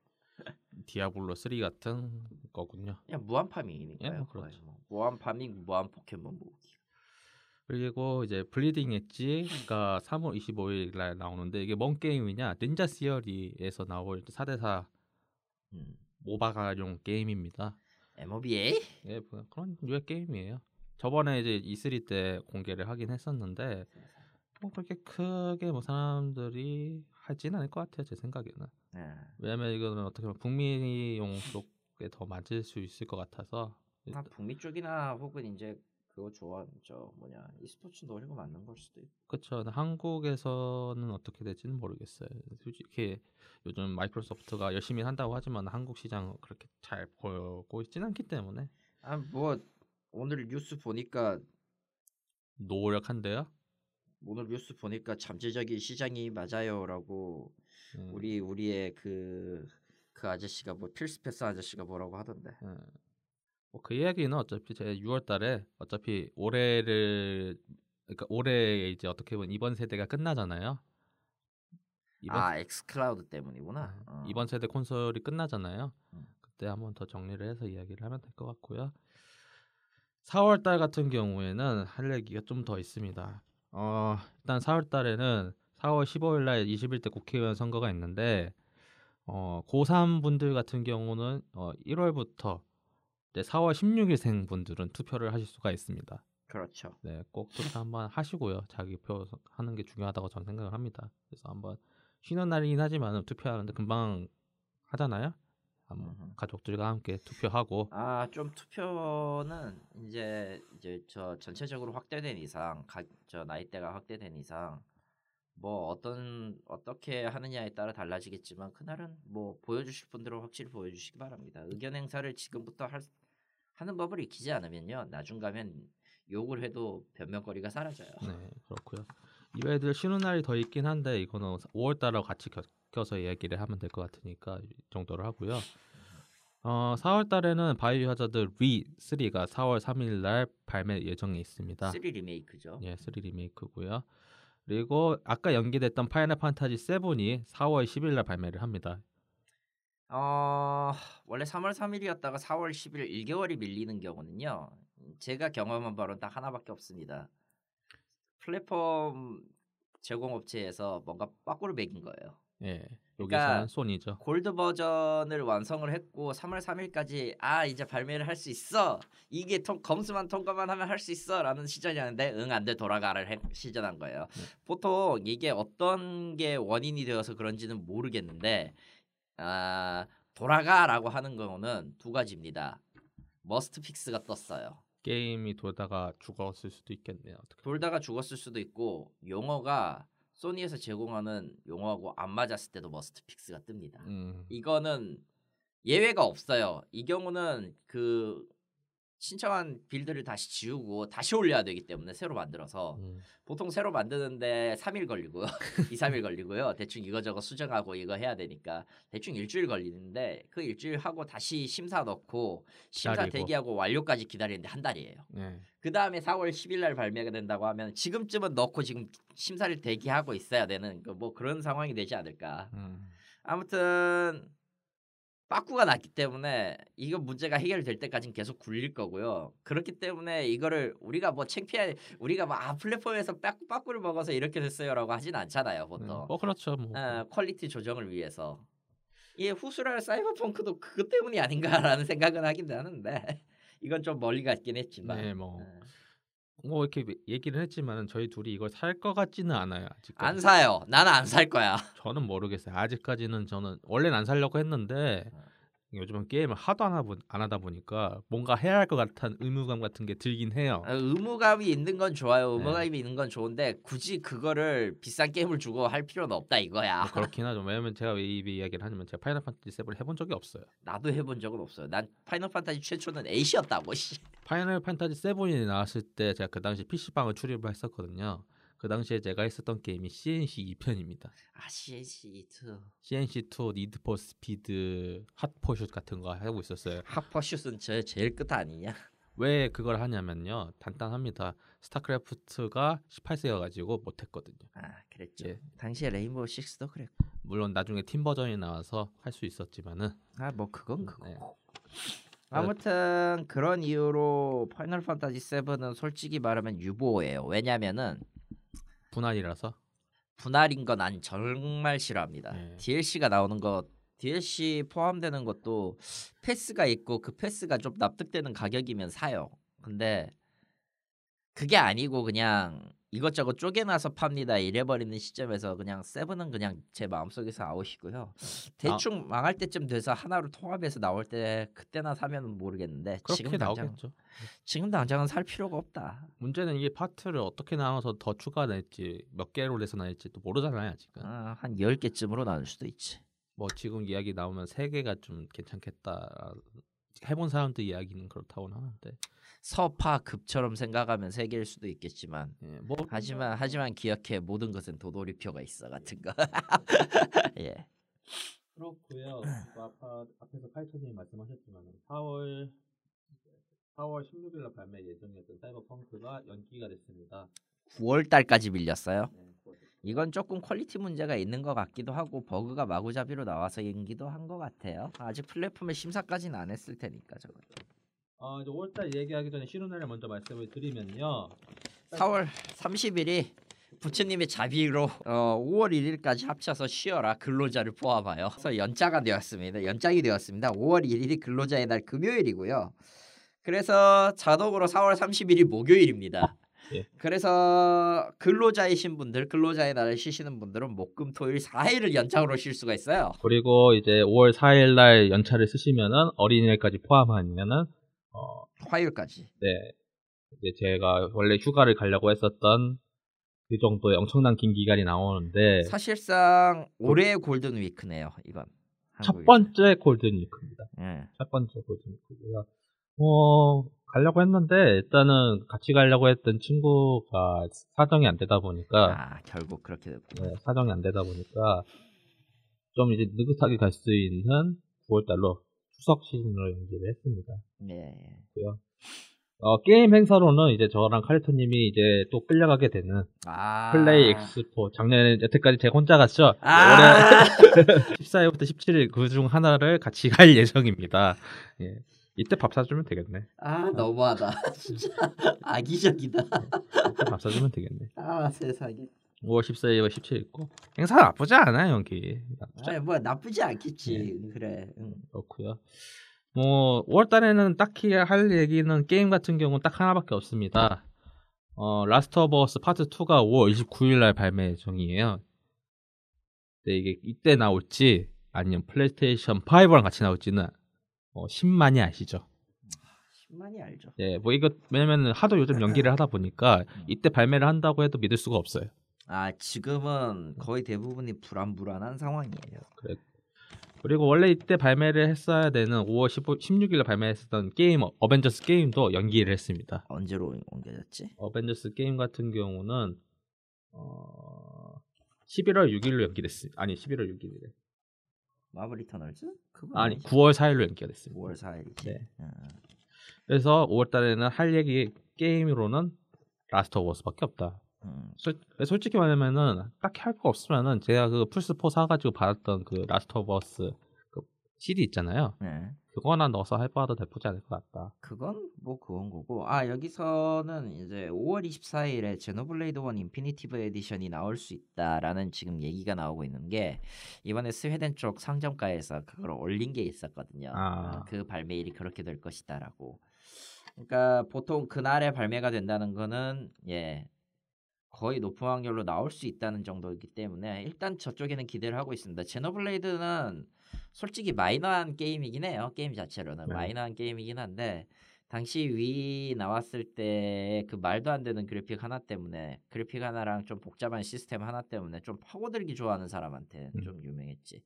디아블로 3 같은 거군요. 그냥 무한 farming이니까요. 예, 뭐 그렇죠. 뭐. 무한 farming, 무한 포켓몬 모으기. 그리고 이제 Bleeding Edge가 (laughs) 3월 25일 날 나오는데 이게 뭔 게임이냐? Ninja Theory에서 나올 4대4 음. 모바가용 게임입니다. MOBA? 예, 뭐 그런 류의 게임이에요. 저번에 이제 E3 때 공개를 하긴 했었는데 뭐 그렇게 크게 뭐 사람들이 하진 않을 것 같아요 제 생각에는. 네. 왜냐면 이거는 어떻게 보면 북미용 쪽에 더 맞을 수 있을 것 같아서 아, 북미 쪽이나 혹은 이제 그거 좋아 저 뭐냐 e스포츠 노리고 만든 걸 수도 있고. 그렇죠. 한국에서는 어떻게 될지는 모르겠어요. 솔직히 요즘 마이크로소프트가 열심히 한다고 하지만 한국 시장 그렇게 잘 보고 있지는 않기 때문에 아 뭐 오늘 뉴스 보니까 노력한대요. 오늘 뉴스 보니까 잠재적인 시장이 맞아요라고 음, 우리 우리의 그그 아저씨가 뭐 필스 패스 아저씨가 뭐라고 하던데. 음. 뭐그 이야기는 어차피 제 6월달에 어차피 올해를 그러니까 올해 이제 어떻게 보면 이번 세대가 끝나잖아요. 이번 아 엑스클라우드 때문이구나. 네, 어. 이번 세대 콘솔이 끝나잖아요. 음. 그때 한번 더 정리를 해서 이야기를 하면 될 것 같고요. 4월 달 같은 경우에는 할 얘기가 좀 더 있습니다. 어, 일단 4월 달에는 4월 15일 날 21대 국회의원 선거가 있는데 어, 고3 분들 같은 경우는 어, 1월부터 이제 4월 16일생 분들은 투표를 하실 수가 있습니다. 그렇죠. 네, 꼭 투표 한번 하시고요. 자기 표 하는 게 중요하다고 저는 생각을 합니다. 그래서 한번 쉬는 날이긴 하지만 투표하는데 금방 하잖아요. 한번. 가족들과 함께 투표하고 아 좀 투표는 이제 이제 저 전체적으로 확대된 이상 가, 저 나이대가 확대된 이상 뭐 어떤 어떻게 하느냐에 따라 달라지겠지만 그날은 뭐 보여주실 분들은 확실히 보여주시기 바랍니다. 의견 행사를 지금부터 할, 하는 법을 익히지 않으면요 나중 가면 욕을 해도 변명거리가 사라져요. 네 그렇고요. 이외에도 쉬는 날이 더 있긴 한데 이거는 5월 달하고 같이 겹쳐서 이야기를 하면 될 것 같으니까 이 정도로 하고요. 어 4월 달에는 바이오 하자드 RE 3가 4월 3일 날 발매 예정에 있습니다. 3 리메이크죠. 예, 3 리메이크고요. 그리고 아까 연기됐던 파이널 판타지 7이 4월 10일 날 발매를 합니다. 어 원래 3월 3일이었다가 4월 10일 1개월이 밀리는 경우는요. 제가 경험한 바로는 딱 하나밖에 없습니다. 플랫폼 제공업체에서 뭔가 빠꾸를 매긴 거예요. 예. 여기서는 그러니까 소니죠. 골드 버전을 완성을 했고 3월 3일까지 아 이제 발매를 할 수 있어 이게 통, 검수만 통과만 하면 할 수 있어라는 시전이었는데 응 안 돼 돌아가를 해, 시전한 거예요. 네. 보통 이게 어떤 게 원인이 되어서 그런지는 모르겠는데 아 돌아가라고 하는 경우는 두 가지입니다. must fix가 떴어요. 게임이 돌다가 죽었을 수도 있겠네요. 어떻게. 돌다가 죽었을 수도 있고 용어가 소니에서 제공하는 용어하고 안 맞았을 때도 must fix가 뜹니다. 음. 이거는 예외가 없어요. 이 경우는 그 신청한 build를 다시 지우고 다시 올려야 되기 때문에 새로 만들어서 음. 보통 새로 만드는데 3일 걸리고요. 2, 3일 걸리고요. 대충 이거저거 수정하고 이거 해야 되니까 대충 일주일 걸리는데 그 일주일 하고 다시 심사 넣고 심사 기다리고. 대기하고 완료까지 기다리는데 한 달이에요. 네. 그 다음에 4월 10일 날 발매가 된다고 하면 지금쯤은 넣고 지금 심사를 대기하고 있어야 되는 그뭐 그런 상황이 되지 않을까. 음. 아무튼 빠꾸가 났기 때문에 이거 문제가 해결될 때까지는 계속 굴릴 거고요. 그렇기 때문에 이거를 우리가 뭐 창피해 우리가 뭐아 플랫폼에서 빠꾸 빠꾸를 먹어서 이렇게 됐어요라고 하진 않잖아요, 네. 보통. 뭐 그렇죠. 뭐. 어, quality 조정을 위해서. 이 후술할 사이버펑크도 그것 때문이 아닌가라는 (laughs) 생각은 하긴 하는데 이건 좀 멀리 갔긴 했지만. 네, 뭐. 어. 뭐 이렇게 얘기를 했지만 저희 둘이 이걸 살 것 같지는 않아요. 아직까지. 안 사요. 나는 안 살 거야. 저는 모르겠어요. 아직까지는 저는 원래는 안 살려고 했는데 어. 요즘은 게임을 하도 안, 하보, 안 하다 보니까 뭔가 해야 할 것 같은 의무감 같은 게 들긴 해요. 어, 의무감이 있는 건 좋아요. 네. 의무감이 있는 건 좋은데 굳이 그거를 비싼 게임을 주고 할 필요는 없다 이거야. 뭐 (laughs) 그렇긴 하죠. 왜냐면 제가 왜 이 이야기를 하냐면 제가 파이널 판타지 7을 해본 적이 없어요. 나도 해본 적은 없어요. 난 파이널 판타지 최초는. 씨. 파이널 판타지 7이 나왔을 때 제가 그 당시 PC방을 출입을 했었거든요. 그 당시에 제가 했었던 게임이 C&C 2편입니다. 아 C&C 2. CNC2 니드 포 스피드 핫포슛 같은 거 하고 있었어요. 하퍼슛은 저 제일 끝 아니냐? 왜 그걸 하냐면요. 간단합니다. 스타크래프트가 18세여 가지고 못 했거든요. 아 그랬죠. 예. 당시에 레인보우 6도 그랬고. 물론 나중에 teen 버전이 나와서 할 수 있었지만은 아 뭐 그건 그거. 네. 아무튼 그런 이유로 파이널 판타지 7은 솔직히 말하면 유보예요. 왜냐면은 분할이라서 분할인 건 난 정말 싫어합니다. 네. DLC가 나오는 것 DLC 포함되는 것도 패스가 있고 그 패스가 좀 납득되는 가격이면 사요. 근데 그게 아니고 그냥 이것저것 쪼개놔서 팝니다 이래버리는 시점에서 그냥 seven은 그냥 제 마음속에서 아웃이고요. 대충 망할 때쯤 돼서 하나로 통합해서 나올 때 그때나 사면 모르겠는데 지금 당장 나오겠죠. 지금 당장은 살 필요가 없다. 문제는 이게 파트를 어떻게 나눠서 더 추가 낼지 몇 개로 내서 낼지 또 모르잖아요 아직은. 아, 한 10개쯤으로 나눌 수도 있지. 뭐 지금 이야기 나오면 세 개가 좀 괜찮겠다. 해본 사람들 이야기는 그렇다고는 하는데. 서파급처럼 생각하면 세 개일 수도 있겠지만 예, 뭐 하지만 하지만 기억해 모든 것은 도돌이표가 있어 같은 거. (laughs) 예. 그렇고요. (clears throat) 그 아까 앞에서 카이토님이 말씀하셨지만 4월 4월 16일날 발매 예정이었던 사이버펑크가 연기가 됐습니다. 9월 달까지 밀렸어요. 네, 이건 조금 quality 문제가 있는 것 같기도 하고 버그가 마구잡이로 나와서 연기도 한 것 같아요. 아직 플랫폼에 심사까지는 안 했을 테니까 저거. 아 이제 5월달 얘기하기 전에 쉬는 날을 먼저 말씀을 드리면요. 4월 30일이 부처님의 자비로 어, 5월 1일까지 합쳐서 쉬어라 근로자를 포함하여 그래서 연자가 되었습니다. 연장이 되었습니다. 5월 1일이 근로자의 날 금요일이고요. 그래서 자동으로 4월 30일이 목요일입니다. 예. 그래서 근로자이신 분들, 근로자의 날을 쉬시는 분들은 목금토일 4일을 연장으로 쉴 수가 있어요. 그리고 이제 5월 4일 날 연차를 쓰시면은 어린이날까지 포함하면은 어, 화요일까지. 네. 이제 제가 원래 휴가를 가려고 했었던 그 정도의 엄청난 긴 기간이 나오는데 사실상 올해의 골든 위크네요. 이건. 첫. 번째 골든 위크입니다. 예. 첫 번째 골든 위크고요. 어, 가려고 했는데 일단은 같이 가려고 했던 친구가 사정이 안 되다 보니까 아 결국 그렇게 됐고. 네, 사정이 안 되다 보니까 좀 이제 느긋하게 갈 수 있는 9월 달로 추석 시즌으로 연기를 했습니다. 예. 예. 고요. 어, 게임 행사로는 이제 저랑 카리토님이 이제 또 끌려가게 되는 아. 플레이 엑스포 작년에 여태까지 제가 혼자 갔죠. 아. 올해 (laughs) 14일부터 17일 그 중 하나를 같이 갈 예정입니다. 예. 이때 밥 사주면 되겠네. 아 너무하다 (laughs) 진짜 악의적이다 이때 밥 사주면 되겠네. 아 세상에 5월 14일과 17일 있고 행사 나쁘지 않아요 여기. 나쁘지 아, 뭐 나쁘지 않겠지 그래 응. 그렇고요. 뭐 5월 달에는 딱히 할 얘기는 게임 같은 경우는 딱 하나밖에 없습니다. 어, 라스트 오브 어스 파트 2가 5월 29일 날 발매 예정이에요. 근데 이게 이때 나올지 아니면 플레이스테이션 5랑 같이 나올지는 어, 신만이 아시죠? 신만이 알죠 예, 뭐 이거 왜냐면 하도 요즘 연기를 하다 보니까 이때 발매를 한다고 해도 믿을 수가 없어요. 아 지금은 거의 대부분이 불안불안한 상황이에요 그리고 원래 이때 발매를 했어야 되는 5월 15, 16일에 발매했었던 게임 어벤져스 게임도 연기를 했습니다. 언제로 옮겨졌지? 어벤져스 게임 같은 경우는 어 11월 6일로 연기됐습니다. 아니 11월 6일이래. 마블 이터널즈? 아니 아니지. 9월 4일로 연기가 됐습니다. 9월 4일이지. 네. 음. 그래서 5월 달에는 할 얘기 게임으로는 라스트 오브 어스밖에 없다. 음. 솔, 솔직히 말하면은 딱히 할 거 없으면은 제가 그 플스 4 사가지고 받았던 그 라스트 오브 어스 그 CD 있잖아요. 네. 그거나 넣어서 해봐도 나쁘지 않을 것 같다. 그건 뭐 그건 거고 아 여기서는 이제 5월 24일에 제노블레이드 1 Definitive Edition이 나올 수 있다라는 지금 얘기가 나오고 있는 게 이번에 스웨덴 쪽 상점가에서 그걸 올린 게 있었거든요. 아. 어, 그 발매일이 그렇게 될 것이다라고. 그러니까 보통 그날에 발매가 된다는 거는 예 거의 높은 확률로 나올 수 있다는 정도이기 때문에 일단 저쪽에는 기대를 하고 있습니다. 제노블레이드는 솔직히 마이너한 게임이긴 해요. 게임 자체로는 네. 마이너한 게임이긴 한데 당시 위 나왔을 때 그 말도 안 되는 그래픽 하나 때문에 그래픽 하나랑 좀 복잡한 시스템 하나 때문에 좀 파고들기 좋아하는 사람한테 음. 좀 유명했지.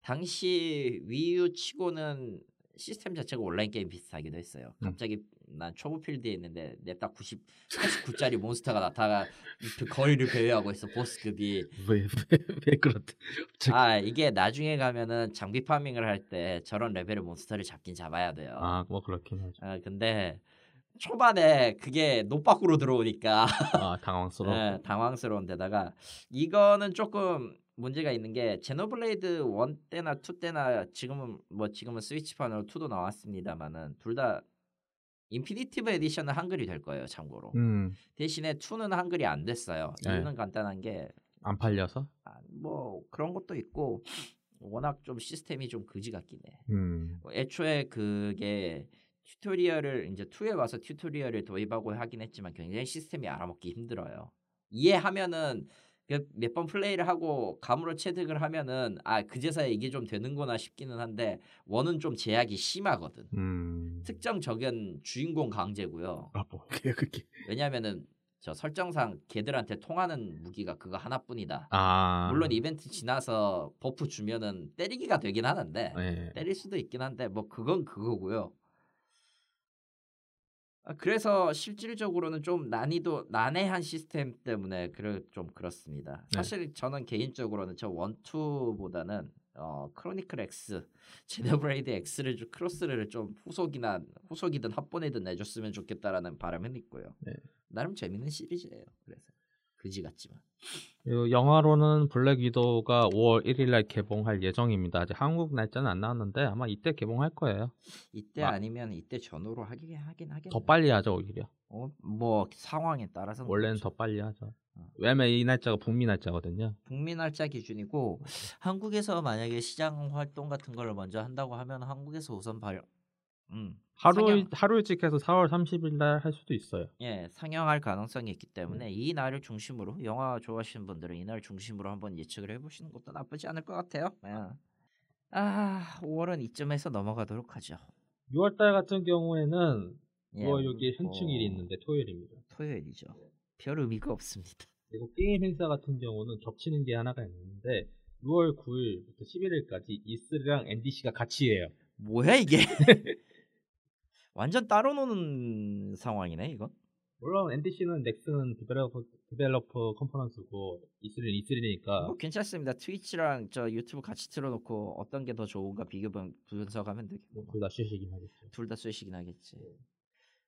당시 위유 치고는 시스템 자체가 온라인 게임 비슷하기도 했어요. 음. 갑자기 난 초보 필드에 있는데 내딱 90, 89짜리 몬스터가 나타나 그 거리를 배회하고 있어 보스급이. 왜왜왜 그렇대? 아 이게 나중에 가면은 장비 farming을 할 때 저런 레벨의 몬스터를 잡긴 잡아야 돼요. 아, 뭐 그렇긴 하죠. 아, 근데 초반에 그게 노박으로 들어오니까 아, 당황스러워. (laughs) 예, 당황스러운 데다가 이거는 조금 문제가 있는 게 제노블레이드 1 때나 2 때나 지금은 뭐 지금은 스위치판으로 2도 나왔습니다만은 둘 다 Definitive Edition은 한글이 될 거예요 참고로 음, 대신에 2는 한글이 안 됐어요 네. 이유는 간단한 게 안 팔려서? 아, 뭐 그런 것도 있고 워낙 좀 시스템이 좀 그지 같긴 해 음, 뭐 애초에 그게 tutorial을 이제 2에 와서 tutorial을 도입하고 하긴 했지만 굉장히 시스템이 알아먹기 힘들어요. 이해하면은 그 몇 번 플레이를 하고 감으로 체득을 하면은 아 그제서야 이게 좀 되는구나 싶기는 한데 one은 좀 제약이 심하거든. 음. 특정 적은 주인공 강제고요. 아, 뭐 (laughs) 그게 그게. 왜냐면은 저 설정상 걔들한테 통하는 무기가 그거 하나뿐이다. 아, 물론 이벤트 지나서 buff 주면은 때리기가 되긴 하는데 네. 때릴 수도 있긴 한데 뭐 그건 그거고요. 아, 그래서 실질적으로는 좀 난이도 난해한 시스템 때문에 그래 좀 그렇습니다. 네. 사실 저는 개인적으로는 저 one two보다는 어 크로니클 X, 제노블레이드 X를 좀 크로스를 좀 후속이나 후속이든 합본이든 내줬으면 좋겠다라는 바람은 있고요. 네. 나름 재밌는 시리즈예요. 그래서 그지 같지만. 그리고 영화로는 블랙 위도우가 5월 1일 날 개봉할 예정입니다. 아직 한국 날짜는 안 나왔는데 아마 이때 개봉할 거예요. 이때 아. 아니면 이때 전후로 하긴 하긴 하겠네. 더 빨리 하죠, 오히려. 어, 뭐 상황에 따라서 원래는 더 빨리 하죠. 어. 왜냐면 이 날짜가 북미 날짜거든요. 북미 날짜 기준이고 한국에서 만약에 시장 활동 같은 걸 먼저 한다고 하면 한국에서 우선 발 음, 하루 상영. 하루 일찍 해서 4월 30일 날 할 수도 있어요. 예, 상영할 가능성이 있기 때문에 네. 이 날을 중심으로 영화 좋아하시는 분들은 이 날 중심으로 한번 예측을 해보시는 것도 나쁘지 않을 것 같아요. 예. 아, 5월은 이쯤에서 넘어가도록 하죠. 6월 달 같은 경우에는 예, 6월 6일 현충일이 뭐, 있는데 토요일입니다. 토요일이죠. 별 의미가 없습니다. 그리고 게임 행사 같은 경우는 겹치는 게 하나가 있는데 6월 9일부터 11일까지 E3랑 NDC가 같이 해요. 뭐야 이게? (laughs) 완전 따로 노는 상황이네 이건. 물론 NDC는 넥슨은 developer, developer conference고 E3는 E3니까 뭐 괜찮습니다. 트위치랑 저 유튜브 같이 틀어놓고 어떤 게 더 좋은가 비교 분- 분석하면 되겠고 둘다 shit이긴 하겠죠. 둘다 쏘시긴 하겠지.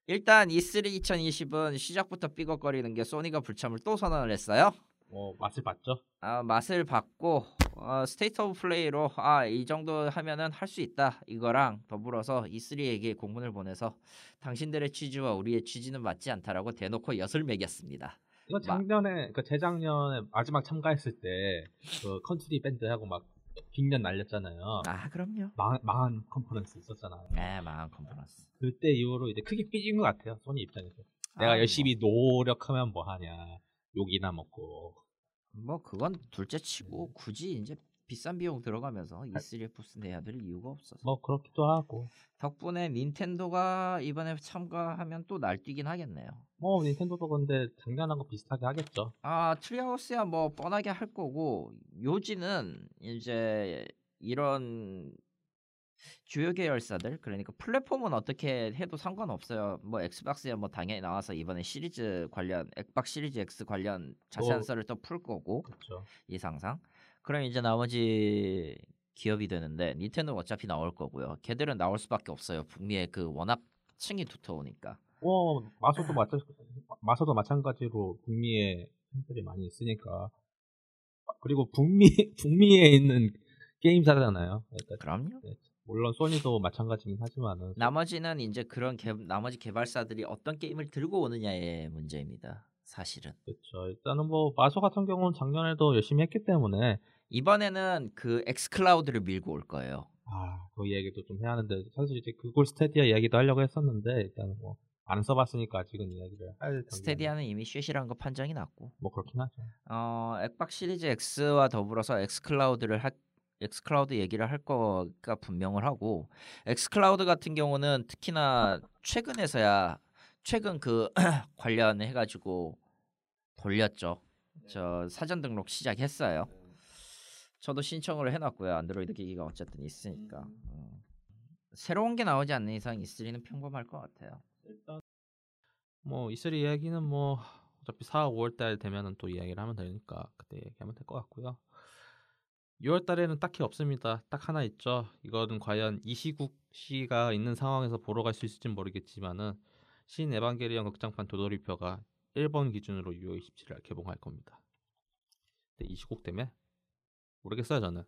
일단 E3 2020은 시작부터 삐걱거리는 게 소니가 불참을 또 선언을 했어요. 뭐 맛을 봤죠? 아, 맛을 봤고 어, State of Play로 아 이 정도 하면은 할 수 있다 이거랑 더불어서 E3에게 공문을 보내서 당신들의 취지와 우리의 취지는 맞지 않다라고 대놓고 엿을 매겼습니다. 이거 작년에 그 재작년에 마지막 참가했을 때 그 컨트리 밴드하고 막 빅엿 날렸잖아요. 아 그럼요. 망, 망한 컨퍼런스 있었잖아요. 네 망한 컨퍼런스. 그때 이후로 이제 크게 삐진 것 같아요. 소니 입장에서. 내가 아, 열심히 노력하면 뭐 하냐. 욕이나 먹고. 뭐 그건 둘째치고 굳이 이제 비싼 비용 들어가면서 E3에 부스 내야 될 이유가 없어서 뭐 그렇기도 하고. 덕분에 닌텐도가 이번에 참가하면 또 날뛰긴 하겠네요. 뭐 닌텐도도 근데 작년하고 비슷하게 하겠죠. 아 트리하우스야 뭐 뻔하게 할 거고 요지는 이제 이런 주요 계열사들 그러니까 플랫폼은 어떻게 해도 상관없어요. 뭐 엑스박스야 뭐 당연히 나와서 이번에 시리즈 관련 엑박 시리즈 X 관련 자세한 뭐- 썰을 또 풀 거고 그렇죠. 이상상. 그럼 이제 나머지 기업이 되는데 닌텐도 어차피 나올 거고요. 걔들은 나올 수밖에 없어요. 북미의 그 워낙 층이 두터우니까. 어 마소도 마찬 마소도 마찬가지로 북미에 팬들이 많이 있으니까 그리고 북미 (laughs) 북미에 있는 게임사잖아요. 그러니까 그럼요. 물론 소니도 마찬가지긴 하지만은 나머지는 이제 그런 개, 나머지 개발사들이 어떤 게임을 들고 오느냐의 문제입니다. 사실은 그렇죠. 일단은 뭐 마소 같은 경우는 작년에도 열심히 했기 때문에 이번에는 그 엑스클라우드를 밀고 올 거예요. 아, 그 이야기도 좀 해야 하는데 사실 이제 구글 스타디아 이야기도 하려고 했었는데 일단 뭐 안 써봤으니까 아직은 이야기를 할 단계는 스타디아는 이미 shit이란 거 판정이 났고, 뭐 그렇긴 하죠. 어 엑박 시리즈 X와 더불어서 엑스클라우드를 할 엑스클라우드 얘기를 할 거가 분명을 하고 엑스클라우드 같은 경우는 특히나 최근에서야 최근 그 (clears throat) 관련해 가지고 돌렸죠. 저 사전 등록 시작했어요. 저도 신청을 해놨고요. 안드로이드 기기가 어쨌든 있으니까 음. 새로운 게 나오지 않는 이상 E3는 평범할 것 같아요. 뭐 E3 이야기는 뭐 어차피 4, 5월 달 되면은 또 이야기를 하면 되니까 그때 얘기하면 될 것 같고요. 6월 달에는 딱히 없습니다. 딱 하나 있죠. 이거는 과연 이시국 씨가 있는 상황에서 보러 갈 수 있을진 모르겠지만은 신 에반게리온 극장판 도돌이표가 일본 기준으로 6월 27일 개봉할 겁니다. 근데 이 시국 때문에 모르겠어요 저는.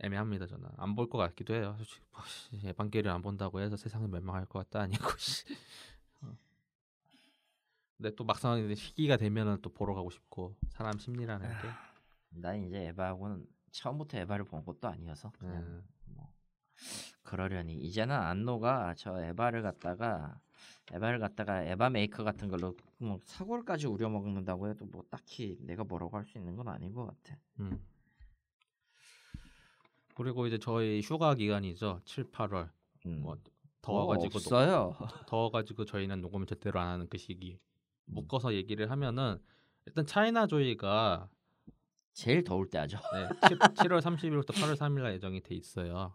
애매합니다 저는 안 볼 것 같기도 해요. 솔직히 뭐, 씨, 에반게리온 안 본다고 해서 세상이 멸망할 것 같다 아니고. (laughs) 씨. 어. 근데 또 막상 시기가 되면은 또 보러 가고 싶고 사람 심리라는 게. 난 이제 에바하고는 처음부터 에바를 본 것도 아니어서 그냥 음. 뭐 그러려니 이제는 안노가 저 에바를 갖다가 에바를 갖다가 에바 메이커 같은 걸로 뭐 사골까지 우려 먹는다고 해도 뭐 딱히 내가 뭐라고 할 수 있는 건 아닌 것 같아. 음. 그리고 이제 저희 휴가 기간이죠. 7, 8월. 음. 뭐 더워가지고 녹- 없어요. (laughs) 더워가지고 저희는 녹음을 제대로 안 하는 그 시기. 음. 묶어서 얘기를 하면은 일단 차이나 조이가 제일 더울 때 하죠. 네, 7, 월 30일부터 8월 3일 예정이 돼 있어요.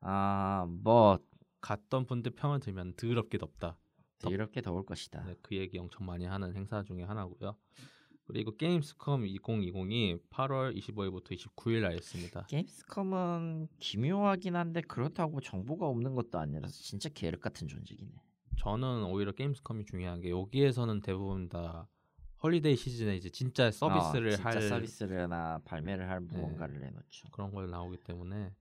아 뭐 갔던 분들 평을 들면 더럽게 덥다. 이렇게 더울 것이다. 네, 그 얘기 엄청 많이 하는 행사 중에 하나고요. 그리고 게임스컴 2020이 8월 25일부터 29일 날 있습니다. 게임스컴은 기묘하긴 한데 그렇다고 정보가 없는 것도 아니라서 진짜 계륵 같은 존재긴 해. 저는 오히려 게임스컴이 중요한 게 여기에서는 대부분 다 holiday 시즌에 이제 진짜 서비스를 어, 진짜 할 서비스를나 발매를 할 무언가를 내놓죠. 그런 걸 나오기 때문에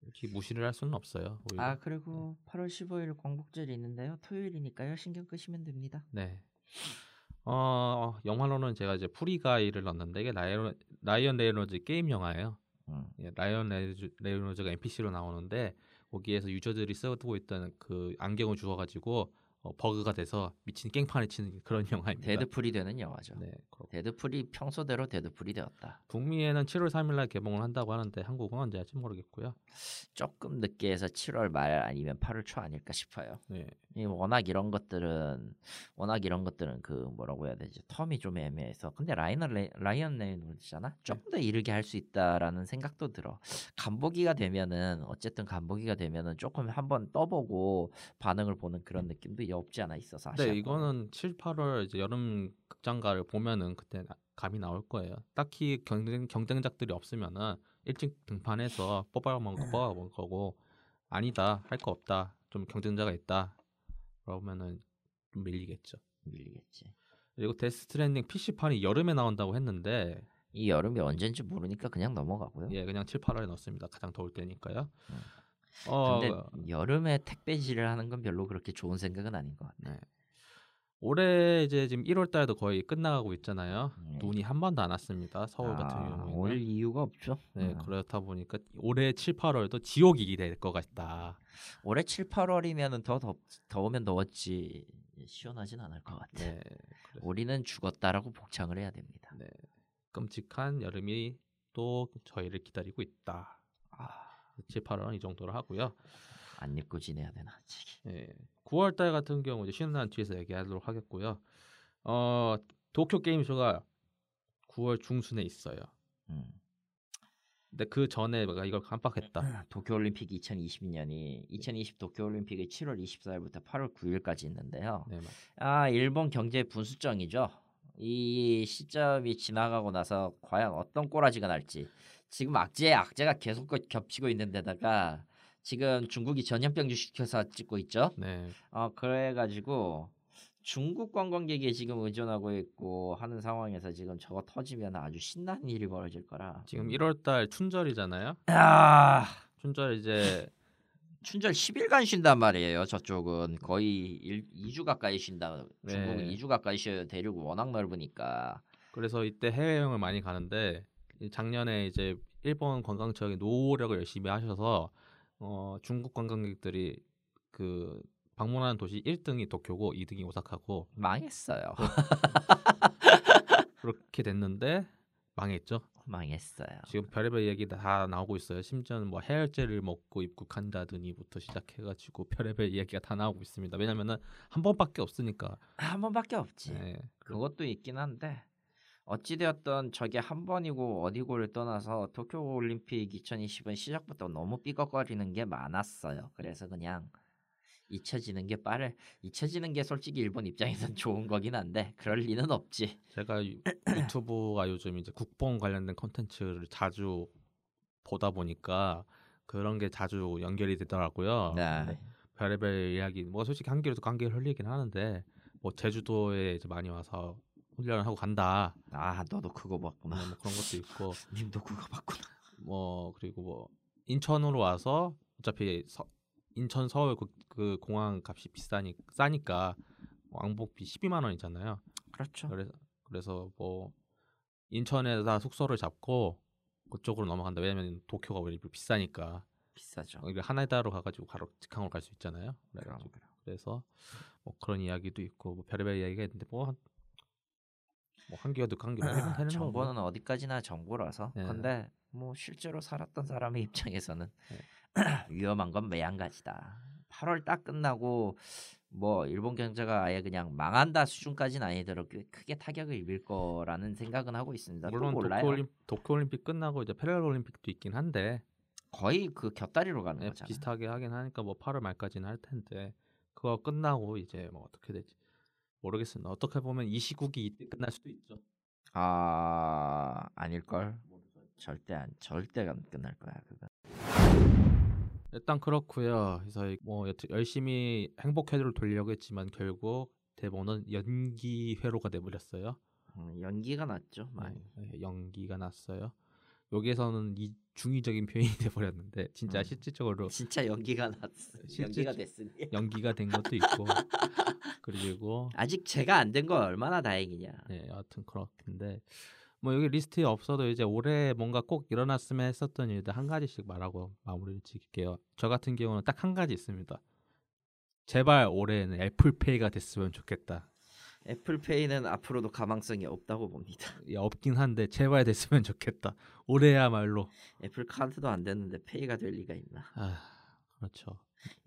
솔직히 무시를 할 수는 없어요. 오히려. 아 그리고 8월 15일 광복절이 있는데요. 토요일이니까요. 신경 끄시면 됩니다. 네. 어 영화로는 제가 이제 Free Guy를 넣었는데 이게 라이언 라이언 레이놀즈 게임 영화예요. 음. 예, 라이언 레이놀즈, 레이놀즈가 NPC로 나오는데 거기에서 유저들이 쓰고 있던 그 안경을 주워가지고 어, 버그가 돼서 미친 깽판을 치는 그런 (laughs) 영화입니다. 데드풀이 되는 영화죠. 네, 그렇고 데드풀이 평소대로 데드풀이 되었다. 북미에는 7월 3일날 개봉을 한다고 하는데 한국은 언제 할지 모르겠고요. 조금 늦게 해서 7월 말 아니면 8월 초 아닐까 싶어요. 네, 이 워낙 이런 것들은 워낙 이런 것들은 그 뭐라고 해야 되지? term이 좀 애매해서. 근데 라이언 레, 라이언 레이놀즈잖아? 조금 더 이르게 할 수 있다라는 생각도 들어. 간보기가 되면은 어쨌든 간보기가 되면은 조금 한번 떠보고 반응을 보는 그런 느낌도 없지 않아 있어서 네, 이거는 7, 8월 이제 여름 극장가를 보면은 그때 나- 감이 나올 거예요. 딱히 경쟁 경쟁작들이 없으면은 일찍 등판해서 뽑아먹은 거 (laughs) 뽑아먹은 거고 아니다 할 거 없다 좀 경쟁자가 있다 그러면은 좀 밀리겠죠. 밀리겠지 그리고 데스 스트랜딩 PC판이 여름에 나온다고 했는데 이 여름이 언젠지 모르니까 그냥 넘어가고요 예 그냥 7, 8월에 넣습니다. 가장 더울 때니까요. 음. 어, 근데 여름에 택배질을 하는 건 별로 그렇게 좋은 생각은 아닌 것 같아 네. 올해 이제 지금 1월 달도 거의 끝나가고 있잖아요. 음. 눈이 한 번도 안 왔습니다. 서울 같은 아, 경우에는. 올 이유가 없죠 네, 음. 그렇다 보니까 올해 7, 8월도 지옥이 될 것 같다. 올해 7, 8월이면은 더 덥, 더우면 더웠지 시원하진 않을 것 같아. 네, 그래서 우리는 죽었다라고 복창을 해야 됩니다. 네, 끔찍한 여름이 또 저희를 기다리고 있다. 아, 7, 8월은 이 정도로 하고요. 안 입고 지내야 되나 책이. 네, 9월 달 같은 경우 이제 쉬는 날 뒤에서 얘기하도록 하겠고요. 어, 도쿄 게임쇼가 9월 중순에 있어요. 음. 근데 그 전에 내가 이걸 깜빡했다. (clears throat) 도쿄올림픽 2022년이 2020 도쿄올림픽이 7월 24일부터 8월 9일까지 있는데요. 네, 맞- 아 일본 경제 분수정이죠. 이 시점이 지나가고 나서 과연 어떤 꼬라지가 날지 지금 악재에 악재가 계속 거- 겹치고 있는 데다가 지금 중국이 전염병 시켜서 찍고 있죠. 네. 어 그래가지고 중국 관광객이 지금 의존하고 있고 하는 상황에서 지금 저거 터지면 아주 신나는 일이 벌어질 거라. 지금 1월달 춘절이잖아요. 아 춘절 이제 (laughs) 춘절 10일간 쉰단 말이에요. 저쪽은 거의 일, 2주 가까이 쉰다. 중국은 네. 2주 가까이 쉬어요. 대륙이 워낙 넓으니까. 그래서 이때 해외 여행을 많이 가는데 이 작년에 이제 일본 관광청이 노력을 열심히 하셔서 어, 중국 관광객들이 그 방문하는 도시 1등이 도쿄고 2등이 오사카고 망했어요. 그렇게 됐는데 망했죠. 망했어요. 지금 별의별 얘기 다 나오고 있어요. 심지어는 뭐 해열제를 먹고 입국한다더니부터 시작해가지고 별의별 얘기가 다 나오고 있습니다. 왜냐면은 한 번밖에 없으니까. 한 번밖에 없지. 네. 그것도 있긴 한데 어찌되었던 저게 한 번이고 어디고를 떠나서 도쿄 올림픽 2020은 시작부터 너무 삐걱거리는 게 많았어요. 그래서 그냥 잊혀지는 게 빠를 잊혀지는 게 솔직히 일본 입장에선 (laughs) 좋은 거긴 한데 그럴 리는 없지. 제가 유- (clears throat) 유튜브가 요즘 이제 국뽕 관련된 컨텐츠를 자주 보다 보니까 그런 게 자주 연결이 되더라고요. 네. 별의별 이야기, 뭐 솔직히 한겨레도 관계를 흘리긴 하는데 뭐 제주도에 이제 많이 와서 훈련을 하고 간다. 아 너도 그거 봤구나. 뭐 그런 것도 있고 (laughs) 님도 그거 봤구나. 뭐 그리고 뭐 인천으로 와서 어차피 서, 인천 서울 그, 그 공항 값이 비싸니 싸니까 왕복비 12만 원이잖아요. 그렇죠. 그래서 그래서 뭐 인천에다 숙소를 잡고 그쪽으로 넘어간다. 왜냐면 도쿄가 원래 비싸니까 비싸죠. 이게 하나다로 가가지고 바로 직항으로 갈 수 있잖아요. 그래서 뭐 그런 이야기도 있고 뭐 별의별 이야기가 있는데 뭐. 한- 뭐 한기가 듣고 한기가 되는 거고. 정보는 어디까지나 정보라서. 네. 근데 뭐 실제로 살았던 사람의 입장에서는 네. (clears throat) 위험한 건 매한가지다. 8월 딱 끝나고 뭐 일본 경제가 아예 그냥 망한다 수준까지는 아니더라도 꽤 크게 타격을 입을 거라는 생각은 하고 있습니다. 또 물론. 도쿄올림, 도쿄올림픽 끝나고 이제 패럴올림픽도 있긴 한데 거의 그 곁다리로 가는 네, 거잖아. 비슷하게 하긴 하니까 뭐 8월 말까지는 할 텐데 그거 끝나고 이제 뭐 어떻게 될지 모르겠습니다. 어떻게 보면 이 시국이 이때 끝날 수도 있죠. 아 아닐 걸. 절대 안 절대 안 끝날 거야 그거. 일단 그렇고요. 그래서 뭐 여튼 열심히 행복회로를 돌리려고 했지만 결국 대본은 연기 회로가 돼버렸어요. 음, 연기가 났죠 많이. 네, 네, 연기가 났어요. 여기에서는 이 중의적인 표현이 (laughs) 돼버렸는데 진짜 음. 실질적으로 진짜 연기가 났어. 연기가 됐으니. (laughs) 연기가 된 것도 있고 그리고 아직 제가 안된거 얼마나 다행이냐. 네, 여하튼 그렇긴데 뭐 여기 리스트에 없어도 이제 올해 뭔가 꼭 일어났으면 했었던 일들 한 가지씩 말하고 마무리를 지을게요. 저 같은 경우는 딱 한 가지 있습니다. 제발 올해는 애플페이가 됐으면 좋겠다. 애플페이는 앞으로도 가망성이 없다고 봅니다. 야, (laughs) 없긴 한데 제발 됐으면 좋겠다. 올해야말로. 애플 카드도 안 됐는데 페이가 될 리가 있나? 아, 그렇죠.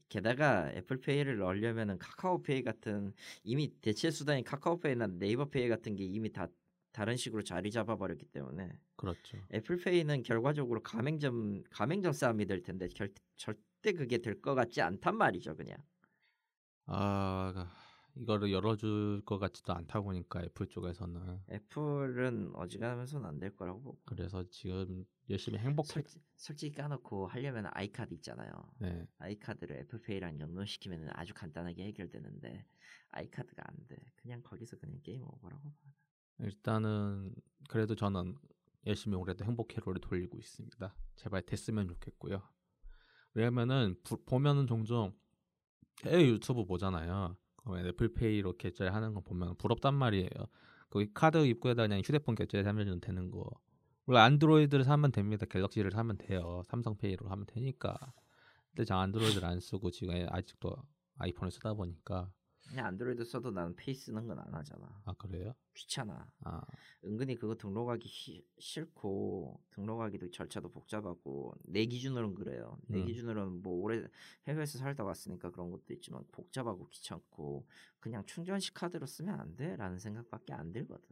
게다가 애플페이를 넣으려면은 카카오페이 같은 이미 대체 수단인 카카오페이나 네이버페이 같은 게 이미 다 다른 식으로 자리 잡아버렸기 때문에 그렇죠. 애플페이는 결과적으로 가맹점 가맹점 싸움이 될 텐데 결, 절대 그게 될 것 같지 않단 말이죠, 그냥. 아, 이거를 열어줄 것 같지도 않다 보니까 애플 쪽에서는 애플은 어지간하면서는 안 될 거라고 보고. 그래서 지금 열심히 행복해. 솔직, 솔직히 까놓고 하려면 아이카드 있잖아요. 네, 아이카드를 애플페이랑 연동시키면 아주 간단하게 해결되는데 아이카드가 안 돼. 그냥 거기서 그냥 게임 오버라고 봐. 일단은 그래도 저는 열심히 올해도 행복회로를 돌리고 있습니다. 제발 됐으면 좋겠고요. 왜냐면은 부- 보면은 종종 해외 유튜브 보잖아요. 그러면 애플페이로 결제하는 거 보면 부럽단 말이에요. 거기 카드 입구에다 그냥 휴대폰 결제하면 되는 거. 물론 안드로이드를 사면 됩니다. 갤럭시를 사면 돼요. 삼성페이로 하면 되니까. 근데 저 안드로이드를 안 쓰고 지금 아직도 아이폰을 쓰다 보니까 그냥 안드로이드 써도 나는 페이 쓰는 건 안 하잖아. 아 그래요? 귀찮아. 아 은근히 그거 등록하기 히- 싫고 등록하기도 절차도 복잡하고 내 기준으로는 그래요. 내 음. 기준으로는 뭐 오래 해외에서 살다 왔으니까 그런 것도 있지만 복잡하고 귀찮고 그냥 충전식 카드로 쓰면 안 돼라는 생각밖에 안 들거든.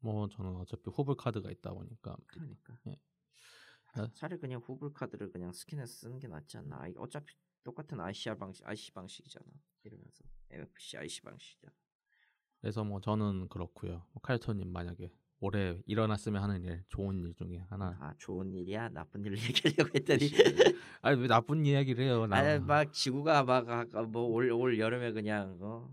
뭐 저는 어차피 후불 카드가 있다 보니까 그러니까. 예. 어? 차라리 그냥 후불 카드를 그냥 스캔해서 쓰는 게 낫지 않나? 어차피 똑같은 ICR 방식, IC 방식이잖아. 이러면서 MFC IC 방식이잖아. 그래서 뭐 저는 그렇고요. 뭐 칼토님 만약에 올해 일어났으면 하는 일, 좋은 일 중에 하나. 아 좋은 일이야 나쁜 일을 (laughs) 얘기하려고 했더니 아니 왜 나쁜 이야기를 해요? 나. 아니 막 지구가 막뭐올 올 여름에 그냥 어,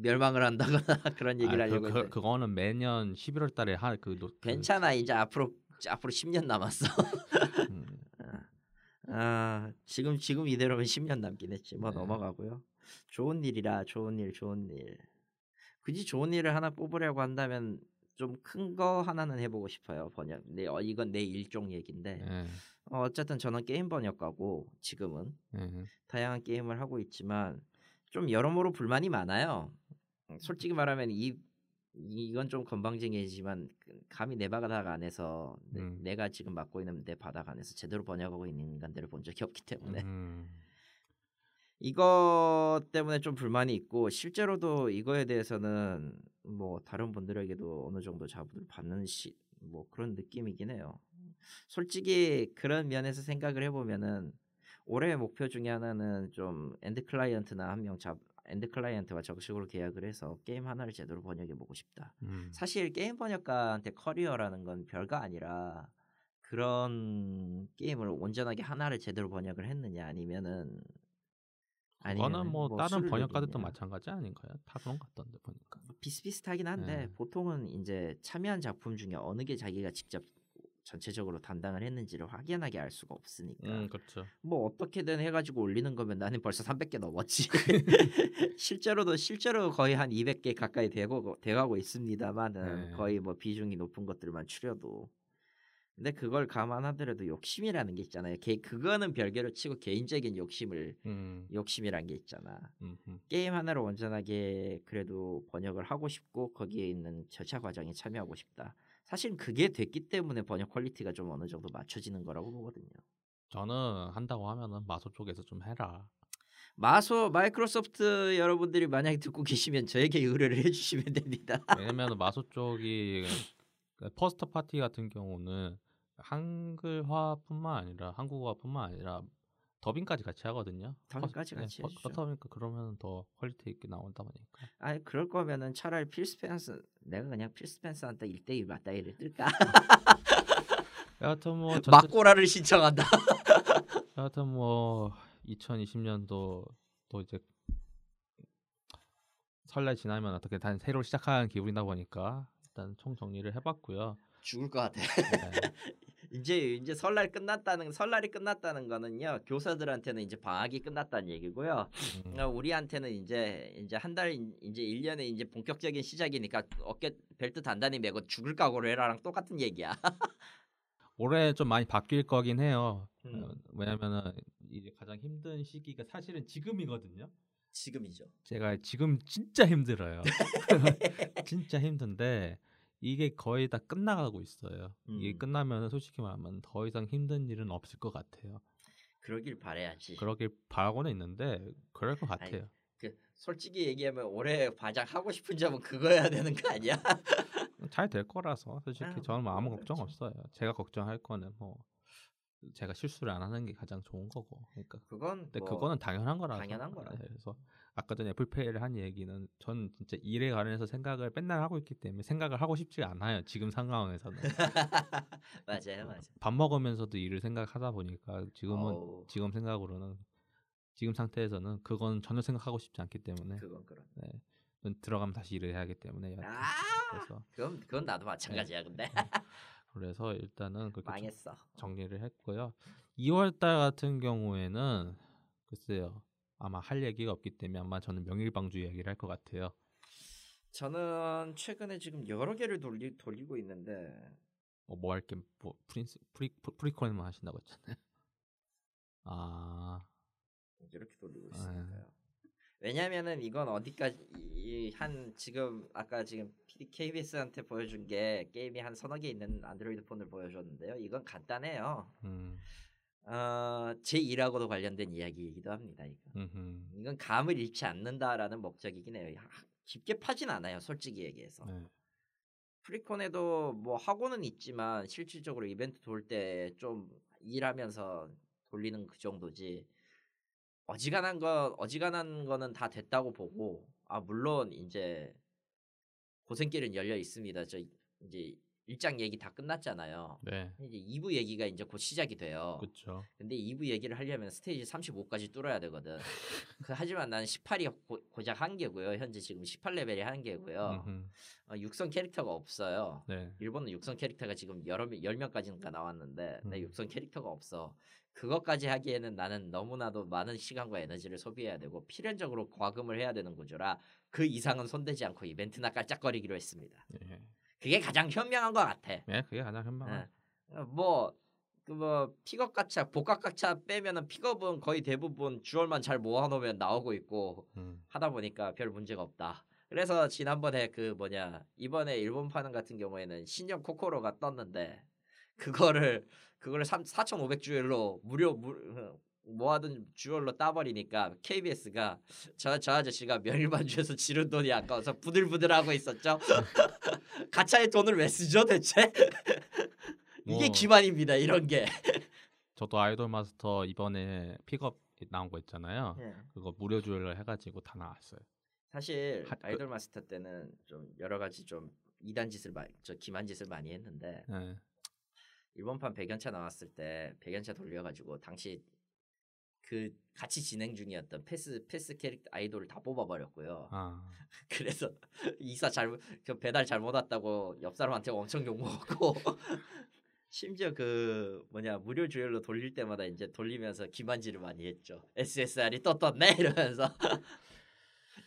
멸망을 한다거나 (laughs) 그런 얘기를 아, 하려고 그, 그, 그거는 매년 11월달에 할그 그, 괜찮아 이제 앞으로 앞으로 10년 남았어. 음, (laughs) 아 지금 지금 이대로면 10년 남긴 했지 뭐 네. 넘어가고요. 좋은 일이라 좋은 일 좋은 일. 굳이 좋은 일을 하나 뽑으려고 한다면 좀 큰 거 하나는 해보고 싶어요 번역. 네 어, 이건 내 일종 얘긴데 예, 어, 어쨌든 저는 게임 번역가고 지금은 예. 다양한 게임을 하고 있지만 좀 여러모로 불만이 많아요. 음, 솔직히 말하면 이 이건 좀 건방지게지만 그 감히 내 바닥 안에서 내- 음. 내 가 지금 맡고 있는 내 바닥 안에서 제대로 번역하고 있는 인간들을 본 적이 없기 때문에 음, 이것 때문에 좀 불만이 있고 실제로도 이거에 대해서는 뭐 다른 분들에게도 어느 정도 자부를 받는 시, 뭐 그런 느낌이긴 해요. 솔직히 그런 면에서 생각을 해보면은 올해의 목표 중에 하나는 좀 end client나 한 명 잡 end client와 정식으로 계약을 해서 게임 하나를 제대로 번역해 보고 싶다. 음. 사실 게임 번역가한테 커리어라는 건 별거 아니라 그런 게임을 온전하게 하나를 제대로 번역을 했느냐 아니면은 그거는 뭐, 다른 수를 번역가들도. 마찬가지 아닌가요? 다 그런 것 같던데 보니까. 비슷비슷하긴 한데 네. 보통은 이제 참여한 작품 중에 어느 게 자기가 직접 전체적으로 담당을 했는지를 확연하게 알 수가 없으니까 음, 그렇죠. 뭐 어떻게든 해가지고 올리는 거면 나는 벌써 300개 넘었지 (laughs) (laughs) 실제로도 실제로 거의 한 200개 가까이 되고 돼가고 있습니다만은 네. 거의 뭐 비중이 높은 것들만 추려도 근데 그걸 감안하더라도 욕심이라는 게 있잖아요 개, 그거는 별개로 치고 개인적인 욕심을 음, 욕심이란 게 있잖아 음, 음. 게임 하나를 온전하게 그래도 번역을 하고 싶고 거기에 있는 절차 과정에 참여하고 싶다. 사실 그게 됐기 때문에 번역 퀄리티가 좀 어느 정도 맞춰지는 거라고 보거든요. 저는 한다고 하면은 마소 쪽에서 좀 해라. 마소 마이크로소프트 여러분들이 만약에 듣고 계시면 저에게 의뢰를 (laughs) 해주시면 됩니다. 왜냐면 마소 쪽이 그 first party 같은 경우는 한글화뿐만 아니라 한국어뿐만 아니라 더빙까지 같이 하거든요. 더빙까지 퍼스- 같이 퍼- 해주죠. 그러니까 그러면 더 퀄리티 있게 나온다 보니까. 아니 그럴 거면은 차라리 필 스펜스 내가 그냥 필 스펜스한테 1대1 맞다이를 뜰까? (laughs) 여하튼 뭐 (laughs) 전체- 막고라를 신청한다. (laughs) 여하튼 뭐 2020년도 또 이제 설날 지나면 어떻게 단 새로 시작하는 기분이다 보니까 일단 총 정리를 해봤고요. 죽을 것 같아. 네. 이제 이제 설날 끝났다는 설날이 끝났다는 거는요 교사들한테는 이제 방학이 끝났다는 얘기고요. 음, 어, 우리한테는 이제 이제 한 달 이제 1년에 이제 본격적인 시작이니까 어깨 벨트 단단히 메고 죽을 각오를 해라랑 똑같은 얘기야. (laughs) 올해 좀 많이 바뀔 거긴 해요. 음. 어, 왜냐면은 이제 가장 힘든 시기가 사실은 지금이거든요. 지금이죠. 제가 지금 진짜 힘들어요. (laughs) (laughs) 진짜 힘든데 이게 거의 다 끝나가고 있어요. 이게 음. 끝나면 솔직히 말하면 더 이상 힘든 일은 없을 것 같아요. 그러길 바래야지. 그러길 바라고는 있는데 그럴 것 아니, 같아요. 그 솔직히 얘기하면 올해 가장 하고 싶은 점은 그거야 되는 거 아니야? 잘 될 거라서 솔직히 아, 저는 뭐 아무 걱정 그렇죠. 없어요. 제가 걱정할 거는 뭐 제가 실수를 안 하는 게 가장 좋은 거고. 그러니까 그건 근데 뭐 그거는 당연한 거라서. 당연한 거라. 네, 그래서 아까 전에 애플페이를 한 얘기는 전 진짜 일에 관해서 생각을 맨날 하고 있기 때문에 생각을 하고 싶지 않아요. 지금 상황에서는 (laughs) 맞아요, 맞아요. 밥 먹으면서도 일을 생각하다 보니까 지금은 어우, 지금 생각으로는 지금 상태에서는 그건 전혀 생각하고 싶지 않기 때문에 그건 그런. 네, 들어가면 다시 일을 해야 하기 때문에 여하튼 아, 그래서 그건 그건 나도 마찬가지야. 근데 (laughs) 그래서 일단은 그렇게 정- 망했어. 정리를 했고요. 2월달 같은 경우에는 글쎄요. 아마 할 얘기가 없기 때문에 아마 저는 명일방주 이야기를 할 것 같아요. 저는 최근에 지금 여러 개를 돌리, 돌리고 있는데 뭐할게 뭐 프린스 프리 프리코네만 하신다고 했잖아요. 아, 이렇게 돌리고 아. 있으니까요. 왜냐면은 이건 어디까지 이- 한 지금 아까 지금 KBS한테 보여준 게 게임이 한 서너 개 있는 안드로이드 폰을 보여줬는데요. 이건 간단해요. 음, 어, 제 일하고도 관련된 이야기이기도 합니다. 이거. 음, 이건 감을 잃지 않는다라는 목적이긴 해요. 하- 깊게 파진 않아요. 솔직히 얘기해서. 네, 프리콘에도 뭐 하고는 있지만 실질적으로 이벤트 돌 때 좀 일하면서 돌리는 그 정도지. 어지간한 거 어지간한 거는 다 됐다고 보고 아 물론 이제 고생길은 열려 있습니다. 저 이제 일장 얘기 다 끝났잖아요. 네. 이제 2부 얘기가 이제 곧 시작이 돼요. 그렇죠. 근데 2부 얘기를 하려면 스테이지 35까지 뚫어야 되거든. (laughs) 그 하지만 나는 18이 고, 작 한계고요. 현재 지금 18레벨이 한계고요. 음흠. 어, 육성 캐릭터가 없어요. 네. 일본은 육성 캐릭터가 지금 여러 명- 10명까지인가 나왔는데 내 음. 육성 캐릭터가 없어. 그것까지 하기에는 나는 너무나도 많은 시간과 에너지를 소비해야 되고 필연적으로 과금을 해야 되는 구조라 그 이상은 손대지 않고 이벤트나 깔짝거리기로 했습니다. 예. 그게 가장 현명한 것 같아. 네, 그게 가장 현명한. 예. 뭐, 그 뭐, 픽업 가차, 복각 가차 빼면은 픽업은 거의 대부분 주얼만 잘 모아놓으면 나오고 있고 음. 하다 보니까 별 문제가 없다. 그래서 지난번에 그 뭐냐 이번에 일본 파는 같은 경우에는 신형 코코로가 떴는데 그거를 그거를 4,500주얼로 무료 무, 어, 모아둔 주얼로 따버리니까 KBS가 저, 저 아저씨가 명일반주에서 지른 돈이 아까워서 부들부들하고 있었죠. (laughs) 가차에 돈을 왜 쓰죠 대체? (laughs) 이게 뭐, 기만입니다 이런 게. 저도 아이돌 마스터 이번에 픽업 나온 거 있잖아요. 예. 그거 무료 주얼로 해가지고 다 나왔어요. 사실 하- 그- 아이돌 마스터 때는 좀 여러 가지 좀 이단 짓을 많이 저 기만 짓을 많이 했는데 네. 일본판 백연차 나왔을 때 백연차 돌려가지고 당시 그 같이 진행 중이었던 패스 패스 캐릭터 아이돌을 다 뽑아버렸고요. 아, (laughs) 그래서 (laughs) 이사 잘못 그 배달 잘못 왔다고 옆 사람한테 엄청 욕 먹었고 (laughs) 심지어 그 뭐냐 무료 주얼로 돌릴 때마다 이제 돌리면서 기만질을 많이 했죠. SSR이 또 떴네 이러면서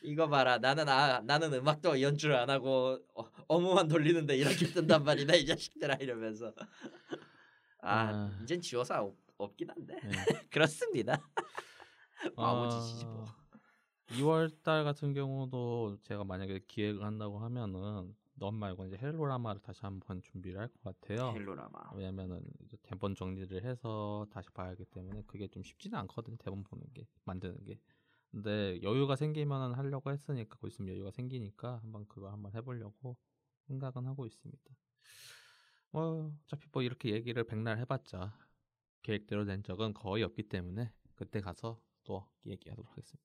이거 봐라 나는 아 나는 음악도 연주를 안 하고 어, 어무만 돌리는데 이렇게 뜬단 말이다 이 자식들아 이러면서 아, 아. 이젠 지워서 없, 없긴 한데 네. (laughs) 그렇습니다. 바보짓이지 (laughs) 뭐. 2월달 같은 경우도 제가 만약에 기획을 한다고 하면은 넌 말고 이제 헬로라마를 다시 한번 준비를 할 것 같아요. 헬로라마. 왜냐면은 이제 대본 정리를 해서 다시 봐야 하기 때문에 그게 좀 쉽지는 않거든요. 대본 보는 게 만드는 게. 근데 여유가 생기면은 하려고 했으니까 곧 있으면 여유가 생기니까 한번 그거 한번 해보려고 생각은 하고 있습니다. 뭐 어차피 뭐 이렇게 얘기를 백날 해봤자 계획대로 된 적은 거의 없기 때문에 그때 가서 또 얘기하도록 하겠습니다.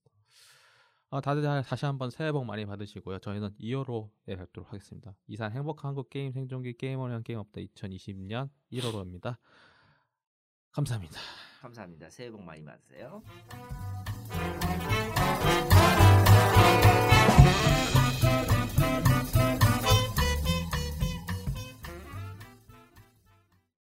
아, 다들 다- 다시 한번 새해 복 많이 받으시고요. 저희는 2월호에 뵙도록 하겠습니다. 이상 행복한 한국 게임 생존기 게이머형 게임 업다 2020년 1월호입니다. 감사합니다. 감사합니다. 새해 복 많이 받으세요.